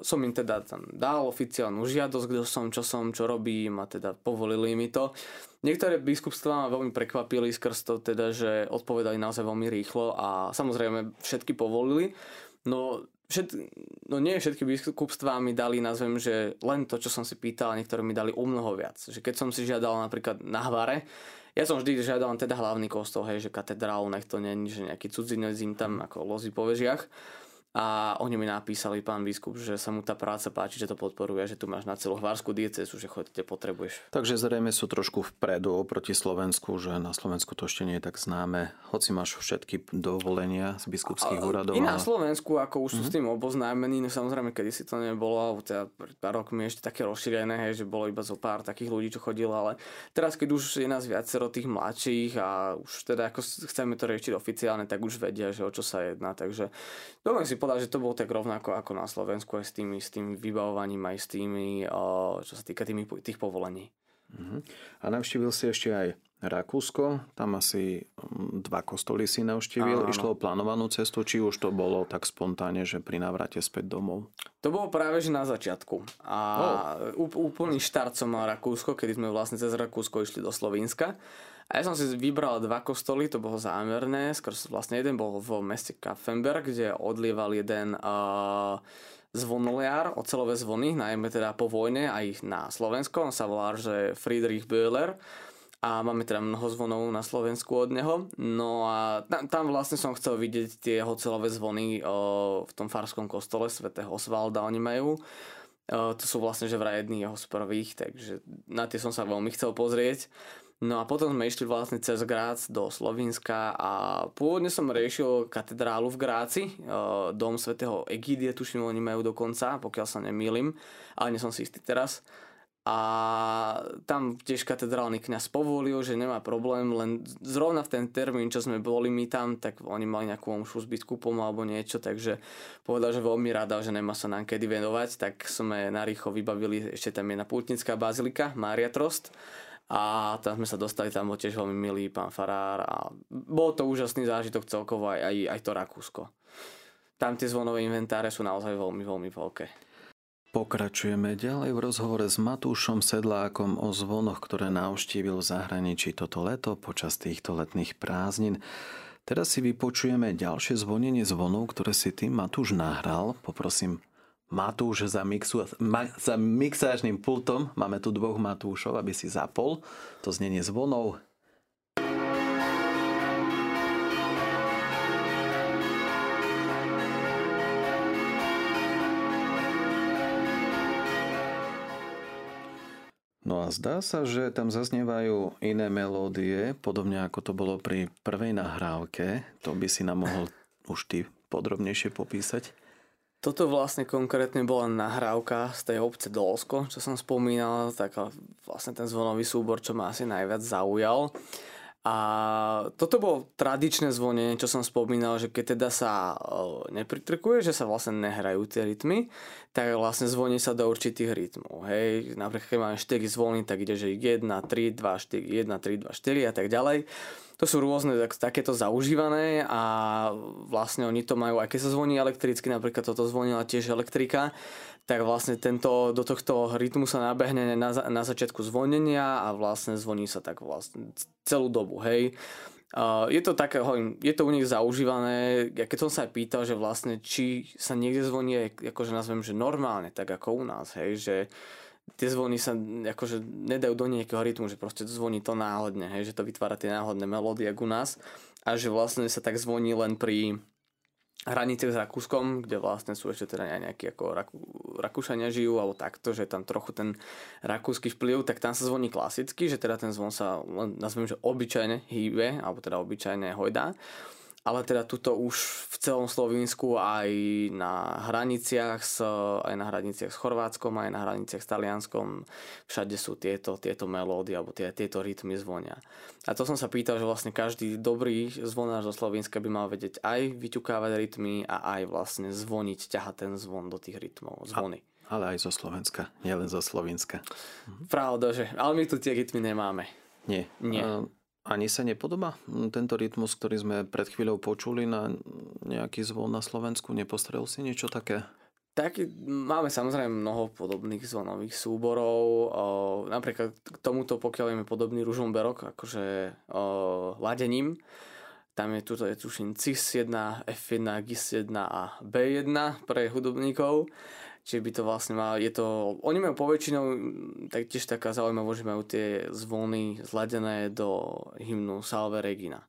[SPEAKER 2] som im teda tam dal oficiálnu žiadosť, kto som, čo som, čo robím a teda povolili mi to. Niektoré biskupstvá ma veľmi prekvapili skrz to teda, že odpovedali naozaj veľmi rýchlo a samozrejme všetky povolili. No, všet, no nie všetky biskupstvá mi dali, nazvem, že len to, čo som si pýtal, a niektoré mi dali o mnoho viac. Že keď som si žiadal napríklad na Hvare, ja som vždy žiadal teda hlavný kostol, hej, že katedrálu, nech to není, že nejaký cudzinec im tam ako lozi po vežiach a oni mi napísali, pán biskup, že sa mu tá práca páči, že to podporuje, že tu máš na celú hvarskú diecezu, že chodite potrebuješ.
[SPEAKER 1] Takže zrejme sú trošku vpredu oproti Slovensku, že na Slovensku to ešte nie je tak známe. Hoci máš všetky dovolenia z biskupských úradov.
[SPEAKER 2] I na Slovensku, ako už mm-hmm. s mhm. tým oboznámení, no samozrejme, kedy si to nebolo, alebo teda pred pár rokmi ešte také rozšírené, hej, že bolo iba zo pár takých ľudí, čo chodilo, ale teraz, keď už je nás viacero tých mladších a už teda ako chceme to riešiť oficiálne, tak už vedia, že o čo sa jedná. Takže dovolím si povedať, že to bolo tak rovnako ako na Slovensku aj s tými, s tým vybavovaním, aj s tými, čo sa týka tými, tých povolení.
[SPEAKER 1] Uh-huh. A navštívil si ešte aj Rakúsko, tam asi mm, dva kostoly si navštívil. Áno, Išlo o plánovanú cestu, či už to bolo tak spontánne, že pri návrate späť domov?
[SPEAKER 2] To bolo práve že na začiatku. A oh. úplný štart som mal Rakúsko, kedy sme vlastne cez Rakúsko išli do Slovenska. A ja som si vybral dva kostoly, to bolo zámerné. Skôr vlastne jeden bol v meste Kaffenberg, kde odlieval jeden uh, zvonoliar, ocelové zvony, najmä teda po vojne aj na Slovensku. On sa volá, že Friedrich Böhler a máme teda mnoho zvonov na Slovensku od neho. No a tam, tam vlastne som chcel vidieť tie jeho celové zvony o, v tom farskom kostole svätého Osvalda oni majú. O, to sú vlastne že vraj jedný jeho z prvých, takže na tie som sa veľmi chcel pozrieť. No a potom sme išli vlastne cez Grác do Slovenska a pôvodne som riešil katedrálu v Gráci, dom svätého Egídie, tuším, oni majú dokonca, pokiaľ sa nemýlim, ale nie som si istý teraz. A tam tiež katedrálny kňaz povolil, že nemá problém, len zrovna v ten termín, čo sme boli my tam, tak oni mali nejakú omšu s biskupom alebo niečo, takže povedal, že veľmi rada, že nemá sa nám kedy venovať, tak sme narýchlo vybavili, ešte tam jedna pútnická bazilika, Mária Trost, a tam sme sa dostali, tam bol tiež veľmi milý pán Farár a bol to úžasný zážitok celkovo aj, aj, aj to Rakúsko. Tam tie zvonové inventáre sú naozaj veľmi, veľmi veľké.
[SPEAKER 1] Pokračujeme ďalej v rozhovore s Matúšom Sedlákom o zvonoch, ktoré navštívil v zahraničí toto leto počas týchto letných prázdnin. Teraz si vypočujeme ďalšie zvonenie zvonov, ktoré si ty Matúš nahral. Poprosím Matúš za, mixu, ma, za mixážnym pultom. Máme tu dvoch Matúšov, aby si zapol to znenie zvonov. No a zdá sa, že tam zaznievajú iné melódie, podobne ako to bolo pri prvej nahrávke. To by si nám mohol už ty podrobnejšie popísať.
[SPEAKER 2] Toto vlastne konkrétne bola nahrávka z tej obce Dolsko, čo som spomínal, tak vlastne ten zvonový súbor, čo ma asi najviac zaujal. A toto bolo tradičné zvonenie, čo som spomínal, že keď teda sa nepritrkuje, že sa vlastne nehrajú tie rytmy, tak vlastne zvoní sa do určitých rytmov. Hej, napríklad keď máme 4 zvony, tak ide, že 1, 3, 2, 4, 1, 3, 2, 4 a tak ďalej. To sú rôzne tak, takéto zaužívané a vlastne oni to majú, aj keď sa zvoní elektricky, napríklad toto zvonila tiež elektrika, tak vlastne tento, do tohto rytmu sa nabehne na, na začiatku zvonenia a vlastne zvoní sa tak vlastne celú dobu, hej. Uh, je to také, hovorím, je to u nich zaužívané, ja keď som sa aj pýtal, že vlastne či sa niekde zvoní, akože nazvem, že normálne, tak ako u nás, hej, že tie zvony sa akože nedajú do nejakého rytmu, že proste zvoní to náhodne, hej, že to vytvára tie náhodné melódie u nás a že vlastne sa tak zvoní len pri hranice s Rakúskom, kde vlastne sú ešte teda nejakí ako Raku, Rakúšania žijú, alebo takto, že tam trochu ten rakúsky vplyv, tak tam sa zvoní klasicky, že teda ten zvon sa nazvem, že obyčajne hýbe, alebo teda obyčajne hojdá ale teda tuto už v celom Slovensku aj na hraniciach s, aj na hraniciach s Chorvátskom, aj na hraniciach s Talianskom, všade sú tieto, tieto melódy alebo tie, tieto rytmy zvonia. A to som sa pýtal, že vlastne každý dobrý zvonár zo Slovenska by mal vedieť aj vyťukávať rytmy a aj vlastne zvoniť, ťahať ten zvon do tých rytmov, zvony.
[SPEAKER 1] A, ale aj zo Slovenska, nielen zo Slovenska.
[SPEAKER 2] Pravda, že, ale my tu tie rytmy nemáme.
[SPEAKER 1] Nie. Nie. Uh, ani sa nepodobá tento rytmus, ktorý sme pred chvíľou počuli na nejaký zvon na Slovensku? Nepostrel si niečo také?
[SPEAKER 2] Tak máme samozrejme mnoho podobných zvonových súborov. O, napríklad k tomuto, pokiaľ vieme podobný Ružomberok, akože o, ladením, tam je tuto je tuším CIS 1, F1, GIS 1 a B1 pre hudobníkov. Čiže by to vlastne mal, je to, oni majú poväčšinou, tak tiež taká zaujímavosť, že majú tie zvony zladené do hymnu Salve Regina.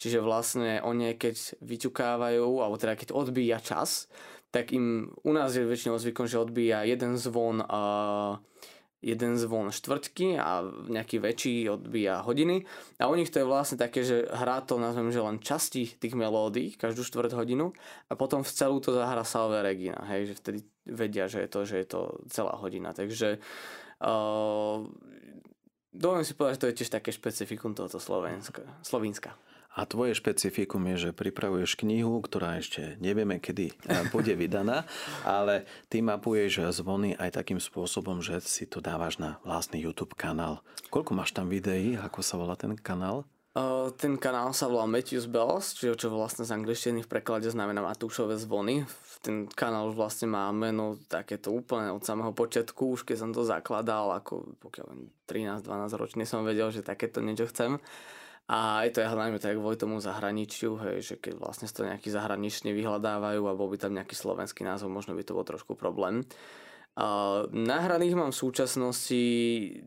[SPEAKER 2] Čiže vlastne oni keď vyťukávajú, alebo teda keď odbíja čas, tak im, u nás je väčšinou zvykom, že odbíja jeden zvon uh, jeden zvon štvrtky a nejaký väčší odbíja hodiny. A u nich to je vlastne také, že hrá to, nazvem, že len časti tých melódií, každú štvrť hodinu a potom v celú to zahrá Salve Regina, hej, že vtedy vedia, že je to, že je to celá hodina. Takže uh, dovolím si povedať, že to je tiež také špecifikum tohoto Slovenska. Slovenska.
[SPEAKER 1] A tvoje špecifikum je, že pripravuješ knihu, ktorá ešte nevieme, kedy eh, bude vydaná, ale ty mapuješ zvony aj takým spôsobom, že si to dávaš na vlastný YouTube kanál. Koľko máš tam videí? Ako sa volá ten kanál?
[SPEAKER 2] Ten kanál sa volá Matthews Bells, čiže čo vlastne z angličtiny v preklade znamená Matúšové zvony. Ten kanál už vlastne má meno takéto úplne od samého počiatku, už keď som to zakladal, ako pokiaľ 13-12 ročný som vedel, že takéto niečo chcem. A je to ja hlavne tak kvôli tomu zahraničiu, hej, že keď vlastne to nejakí zahraniční vyhľadávajú a bol by tam nejaký slovenský názov, možno by to bol trošku problém. Uh, nahraných mám v súčasnosti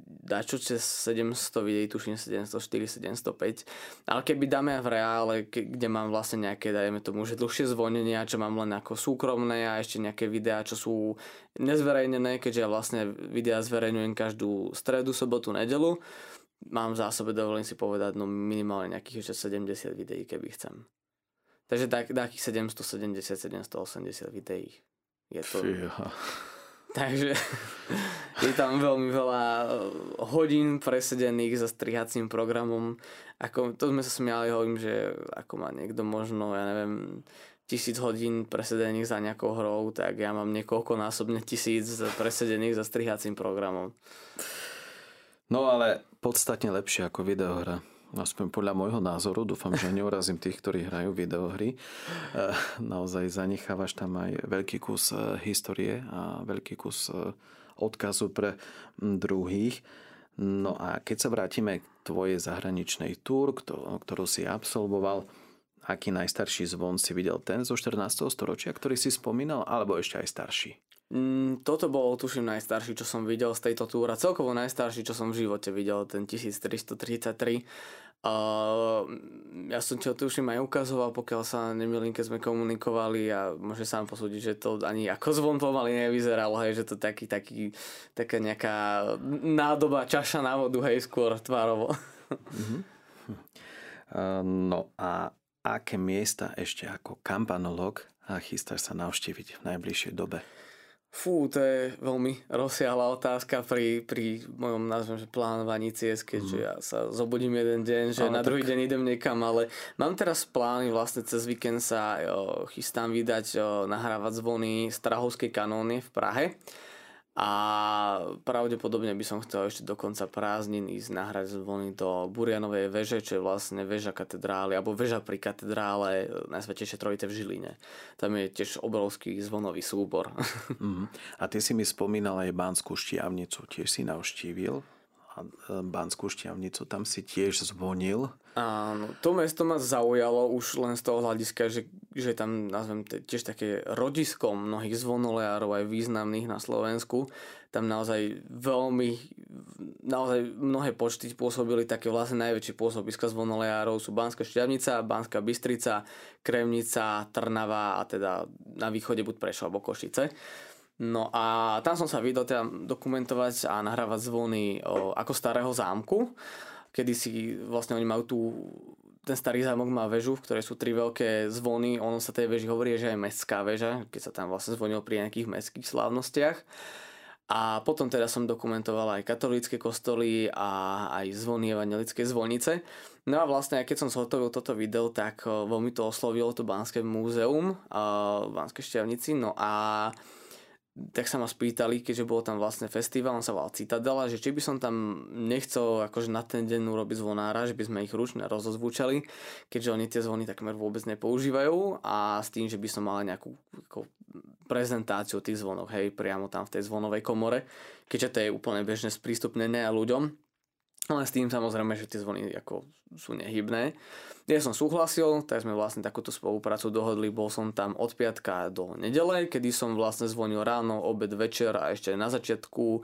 [SPEAKER 2] dačo cez 700 videí, tuším 704, 705, ale keby dáme v reále, kde mám vlastne nejaké, dajme tomu, že dlhšie zvonenia, čo mám len ako súkromné a ešte nejaké videá, čo sú nezverejnené, keďže ja vlastne videá zverejňujem každú stredu, sobotu, nedelu, mám v zásobe, dovolím si povedať, no minimálne nejakých ešte 70 videí, keby chcem. Takže tak, takých 770, 780 videí. Je to... Fíha. Takže je tam veľmi veľa eh, hodín presedených za strihacím programom. Ako, to sme sa smiali, hovorím, že ako má niekto možno, ja neviem, tisíc hodín presedených za nejakou hrou, tak ja mám niekoľko násobne tisíc presedených za strihacím programom.
[SPEAKER 1] No ale podstatne lepšie ako videohra aspoň podľa môjho názoru, dúfam, že neurazím tých, ktorí hrajú videohry. Eh, naozaj zanechávaš tam aj veľký kus eh, histórie a veľký kus eh, odkazu pre hm, druhých. No a keď sa vrátime k tvojej zahraničnej túr, ktorú si absolvoval, aký najstarší zvon si videl? Ten zo 14. storočia, ktorý si spomínal, alebo ešte aj starší?
[SPEAKER 2] Mm, toto bol, tuším, najstarší, čo som videl z tejto túra. Celkovo najstarší, čo som v živote videl, ten 1333. Uh, ja som ti ho tuším aj ukazoval, pokiaľ sa nemilím, keď sme komunikovali a môže sám posúdiť, že to ani ako zvon pomaly nevyzeralo, hej, že to taký, taký, taká nejaká nádoba čaša na vodu, hej, skôr tvárovo.
[SPEAKER 1] Uh, no a aké miesta ešte ako kampanolog chystáš sa navštíviť v najbližšej dobe?
[SPEAKER 2] Fú, to je veľmi rozsiahla otázka pri, pri mojom nazvem, že plánovaní ciest, keďže mm. ja sa zobudím jeden deň, že ale na tak... druhý deň idem niekam, ale mám teraz plány, vlastne cez víkend sa jo, chystám vydať, jo, nahrávať zvony Strahovskej kanóny v Prahe a pravdepodobne by som chcel ešte do konca prázdnin ísť nahrať zvony do Burianovej veže, čo je vlastne väža katedrály, alebo väža pri katedrále Najsvetejšie Trojice v Žiline. Tam je tiež obrovský zvonový súbor. [laughs]
[SPEAKER 1] Mm. A ty si mi spomínal aj Banskú štiavnicu, tiež si navštívil e, Banskú šťavnicu, tam si tiež zvonil.
[SPEAKER 2] Áno, to mesto ma zaujalo už len z toho hľadiska, že, že tam nazvem tiež také rodisko mnohých zvonoleárov aj významných na Slovensku. Tam naozaj veľmi, naozaj mnohé počty pôsobili také vlastne najväčšie pôsobiska zvonoleárov sú Banská šťavnica, Banská Bystrica, Kremnica, Trnava a teda na východe buď Prešov alebo Košice. No a tam som sa vydal teda dokumentovať a nahrávať zvony o, ako starého zámku, kedy si vlastne oni majú tú ten starý zámok má väžu, v ktorej sú tri veľké zvony. Ono sa tej veži hovorí, že aj mestská väža, keď sa tam vlastne zvonil pri nejakých mestských slávnostiach. A potom teda som dokumentoval aj katolícke kostoly a aj zvony evangelické zvonice. No a vlastne, keď som zhotovil toto video, tak veľmi to oslovilo to Banské múzeum v Banskej šťavnici. No a tak sa ma spýtali, keďže bol tam vlastne festival, on sa volal Citadela, že či by som tam nechcel akože na ten deň urobiť zvonára, že by sme ich ručne rozozvučali, keďže oni tie zvony takmer vôbec nepoužívajú a s tým, že by som mal nejakú ako, prezentáciu tých zvonov, hej, priamo tam v tej zvonovej komore, keďže to je úplne bežne sprístupnené ľuďom. Ale s tým samozrejme, že tie zvony ako sú nehybné. Ja som súhlasil, tak sme vlastne takúto spoluprácu dohodli. Bol som tam od piatka do nedele, kedy som vlastne zvonil ráno, obed, večer a ešte na začiatku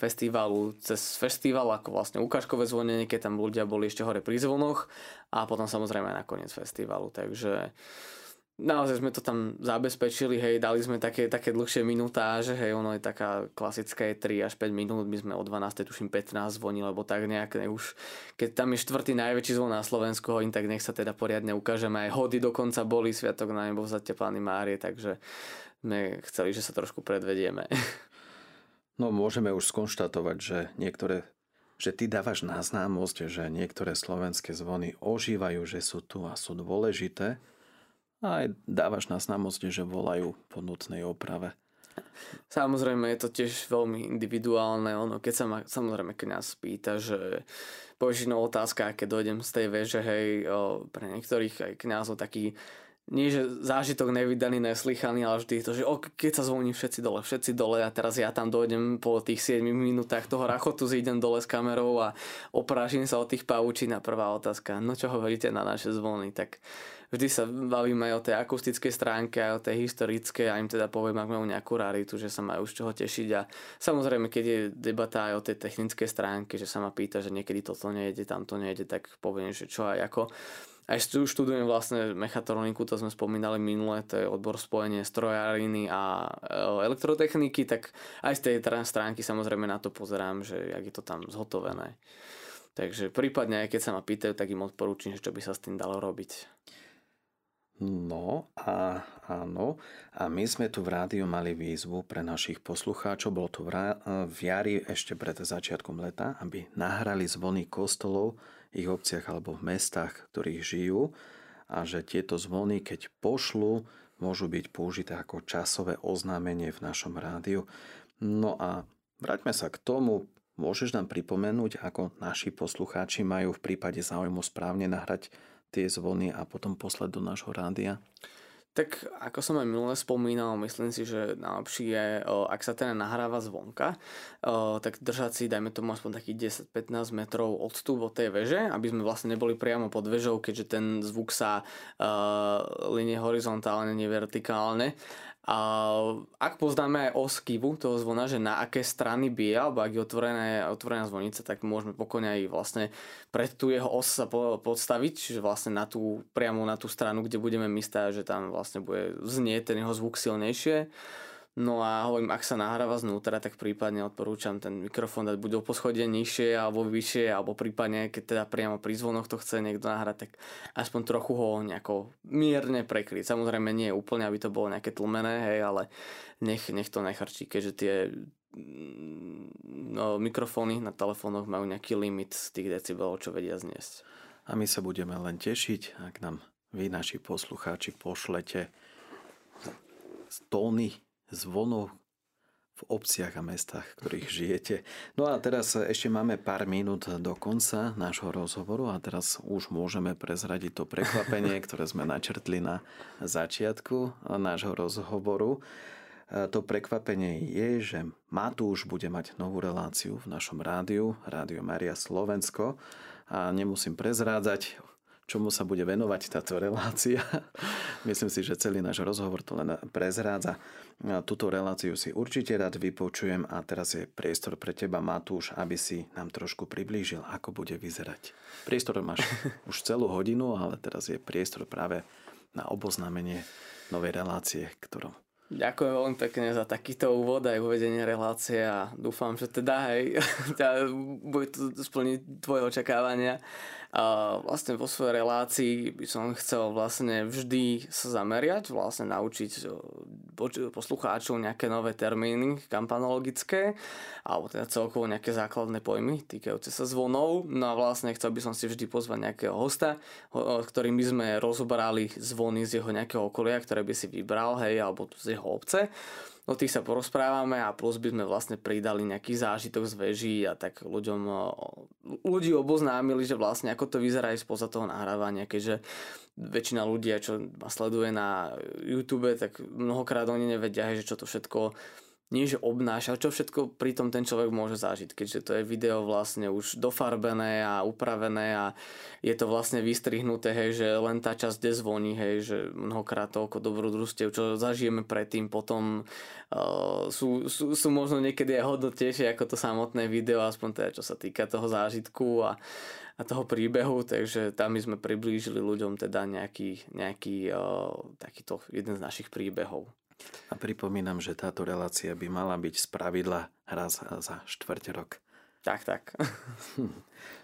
[SPEAKER 2] festivalu cez festival ako vlastne ukážkové zvonenie, keď tam ľudia boli ešte hore pri zvonoch a potom samozrejme aj na koniec festivalu. Takže naozaj sme to tam zabezpečili, hej, dali sme také, také dlhšie minutáže, hej, ono je taká klasická je 3 až 5 minút, my sme o 12. tuším 15 zvonili, lebo tak nejak ne, už, keď tam je štvrtý najväčší zvon na Slovensku, hoň, tak nech sa teda poriadne ukážeme, aj hody dokonca boli, Sviatok na nebo vzate Pány Márie, takže sme chceli, že sa trošku predvedieme. [laughs]
[SPEAKER 1] No môžeme už skonštatovať, že niektoré že ty dávaš na známosť, že niektoré slovenské zvony ožívajú, že sú tu a sú dôležité. A aj dávaš na známosť, že volajú po nutnej oprave.
[SPEAKER 2] Samozrejme je to tiež veľmi individuálne. Ono, keď sa ma, samozrejme, keď nás pýta, že povieš otázka, keď dojdem z tej veže, hej, o, pre niektorých aj kňazov taký nie že zážitok nevydaný, neslychaný, ale vždy to, že ok, keď sa zvoní všetci dole, všetci dole a teraz ja tam dojdem po tých 7 minútach toho rachotu, zídem dole s kamerou a oprážim sa od tých pavučín a prvá otázka, no čo hovoríte na naše zvony, tak vždy sa bavíme aj o tej akustickej stránke, aj o tej historickej a im teda poviem, ak majú nejakú raritu, že sa majú z čoho tešiť. A samozrejme, keď je debata aj o tej technickej stránke, že sa ma pýta, že niekedy toto nejde, tamto nejde, tak poviem, že čo aj ako aj študujem vlastne mechatroniku, to sme spomínali minule, to je odbor spojenie strojáriny a e, elektrotechniky, tak aj z tej stránky samozrejme na to pozerám, že jak je to tam zhotovené. Takže prípadne aj keď sa ma pýtajú, tak im odporúčam, čo by sa s tým dalo robiť.
[SPEAKER 1] No a áno, a my sme tu v rádiu mali výzvu pre našich poslucháčov, bolo to v, rá, v jari ešte pred začiatkom leta, aby nahrali zvony kostolov ich obciach alebo v mestách, v ktorých žijú a že tieto zvony, keď pošlu, môžu byť použité ako časové oznámenie v našom rádiu. No a vráťme sa k tomu, môžeš nám pripomenúť, ako naši poslucháči majú v prípade záujmu správne nahrať tie zvony a potom poslať do nášho rádia?
[SPEAKER 2] Tak ako som aj minule spomínal, myslím si, že najlepšie je, ak sa teda nahráva zvonka, tak držať si, dajme tomu aspoň takých 10-15 metrov odstup od tej veže, aby sme vlastne neboli priamo pod vežou, keďže ten zvuk sa uh, linie horizontálne, nevertikálne. A ak poznáme aj os toho zvona, že na aké strany bije, alebo ak je otvorená, otvorená zvonica, tak môžeme pokojne aj vlastne pred tú jeho os sa podstaviť, čiže vlastne na tú, priamo na tú stranu, kde budeme my stáť, že tam vlastne bude znieť ten jeho zvuk silnejšie. No a hovorím, ak sa nahráva znútra, tak prípadne odporúčam ten mikrofón dať buď o poschodie nižšie alebo vyššie, alebo prípadne, keď teda priamo pri zvonoch to chce niekto nahrať, tak aspoň trochu ho nejako mierne prekryť. Samozrejme nie úplne, aby to bolo nejaké tlmené, hej, ale nech, nech to nechrčí, keďže tie mm, no, mikrofóny na telefónoch majú nejaký limit z tých decibelov, čo vedia zniesť.
[SPEAKER 1] A my sa budeme len tešiť, ak nám vy, naši poslucháči, pošlete tóny zvonov v obciach a mestách, v ktorých [laughs] žijete. No a teraz ešte máme pár minút do konca nášho rozhovoru a teraz už môžeme prezradiť to prekvapenie, [laughs] ktoré sme načrtli na začiatku nášho rozhovoru. To prekvapenie je, že Matúš bude mať novú reláciu v našom rádiu, Rádio Maria Slovensko a nemusím prezrádzať, čomu sa bude venovať táto relácia. [laughs] Myslím si, že celý náš rozhovor to len prezrádza. Túto reláciu si určite rád vypočujem a teraz je priestor pre teba, Matúš, aby si nám trošku priblížil, ako bude vyzerať. Priestor máš [laughs] už celú hodinu, ale teraz je priestor práve na oboznámenie novej relácie, ktorou
[SPEAKER 2] Ďakujem veľmi pekne za takýto úvod aj uvedenie relácie a dúfam, že teda hej, [laughs] bude to splniť tvoje očakávania. A vlastne vo svojej relácii by som chcel vlastne vždy sa zameriať, vlastne naučiť poslucháčov nejaké nové termíny kampanologické, alebo teda celkovo nejaké základné pojmy týkajúce sa zvonov. No a vlastne chcel by som si vždy pozvať nejakého hosta, ktorým by sme rozobrali zvony z jeho nejakého okolia, ktoré by si vybral, hej, alebo z jeho obce o tých sa porozprávame a plus by sme vlastne pridali nejaký zážitok z veží a tak ľuďom, ľudí oboznámili, že vlastne ako to vyzerá aj spoza toho nahrávania, keďže väčšina ľudí, čo ma sleduje na YouTube, tak mnohokrát oni nevedia, že čo to všetko nie že obnáša, čo všetko pritom ten človek môže zažiť, keďže to je video vlastne už dofarbené a upravené a je to vlastne vystrihnuté, hej, že len tá časť, kde zvoní, hej, že mnohokrát toľko dobrodružstiev, čo zažijeme predtým, potom uh, sú, sú, sú možno niekedy aj hodnotejšie ako to samotné video, aspoň teda čo sa týka toho zážitku a, a toho príbehu, takže tam my sme priblížili ľuďom teda nejaký, nejaký uh, takýto jeden z našich príbehov.
[SPEAKER 1] A pripomínam, že táto relácia by mala byť z pravidla raz za štvrť rok.
[SPEAKER 2] Tak, tak.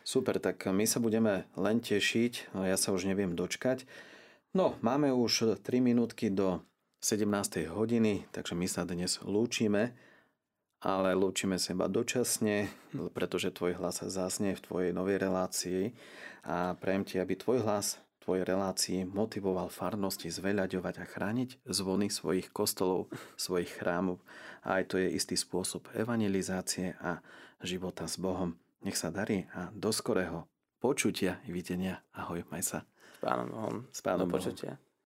[SPEAKER 1] Super, tak my sa budeme len tešiť, ja sa už neviem dočkať. No, máme už 3 minútky do 17. hodiny, takže my sa dnes lúčime ale lúčime sa iba dočasne, pretože tvoj hlas zásne v tvojej novej relácii a prajem ti, aby tvoj hlas tvojej relácii motivoval farnosti zveľaďovať a chrániť zvony svojich kostolov, svojich chrámov. A aj to je istý spôsob evangelizácie a života s Bohom. Nech sa darí a do skorého počutia i videnia. Ahoj, maj sa.
[SPEAKER 2] S pánom Bohom.
[SPEAKER 1] S pánom
[SPEAKER 2] do počutia.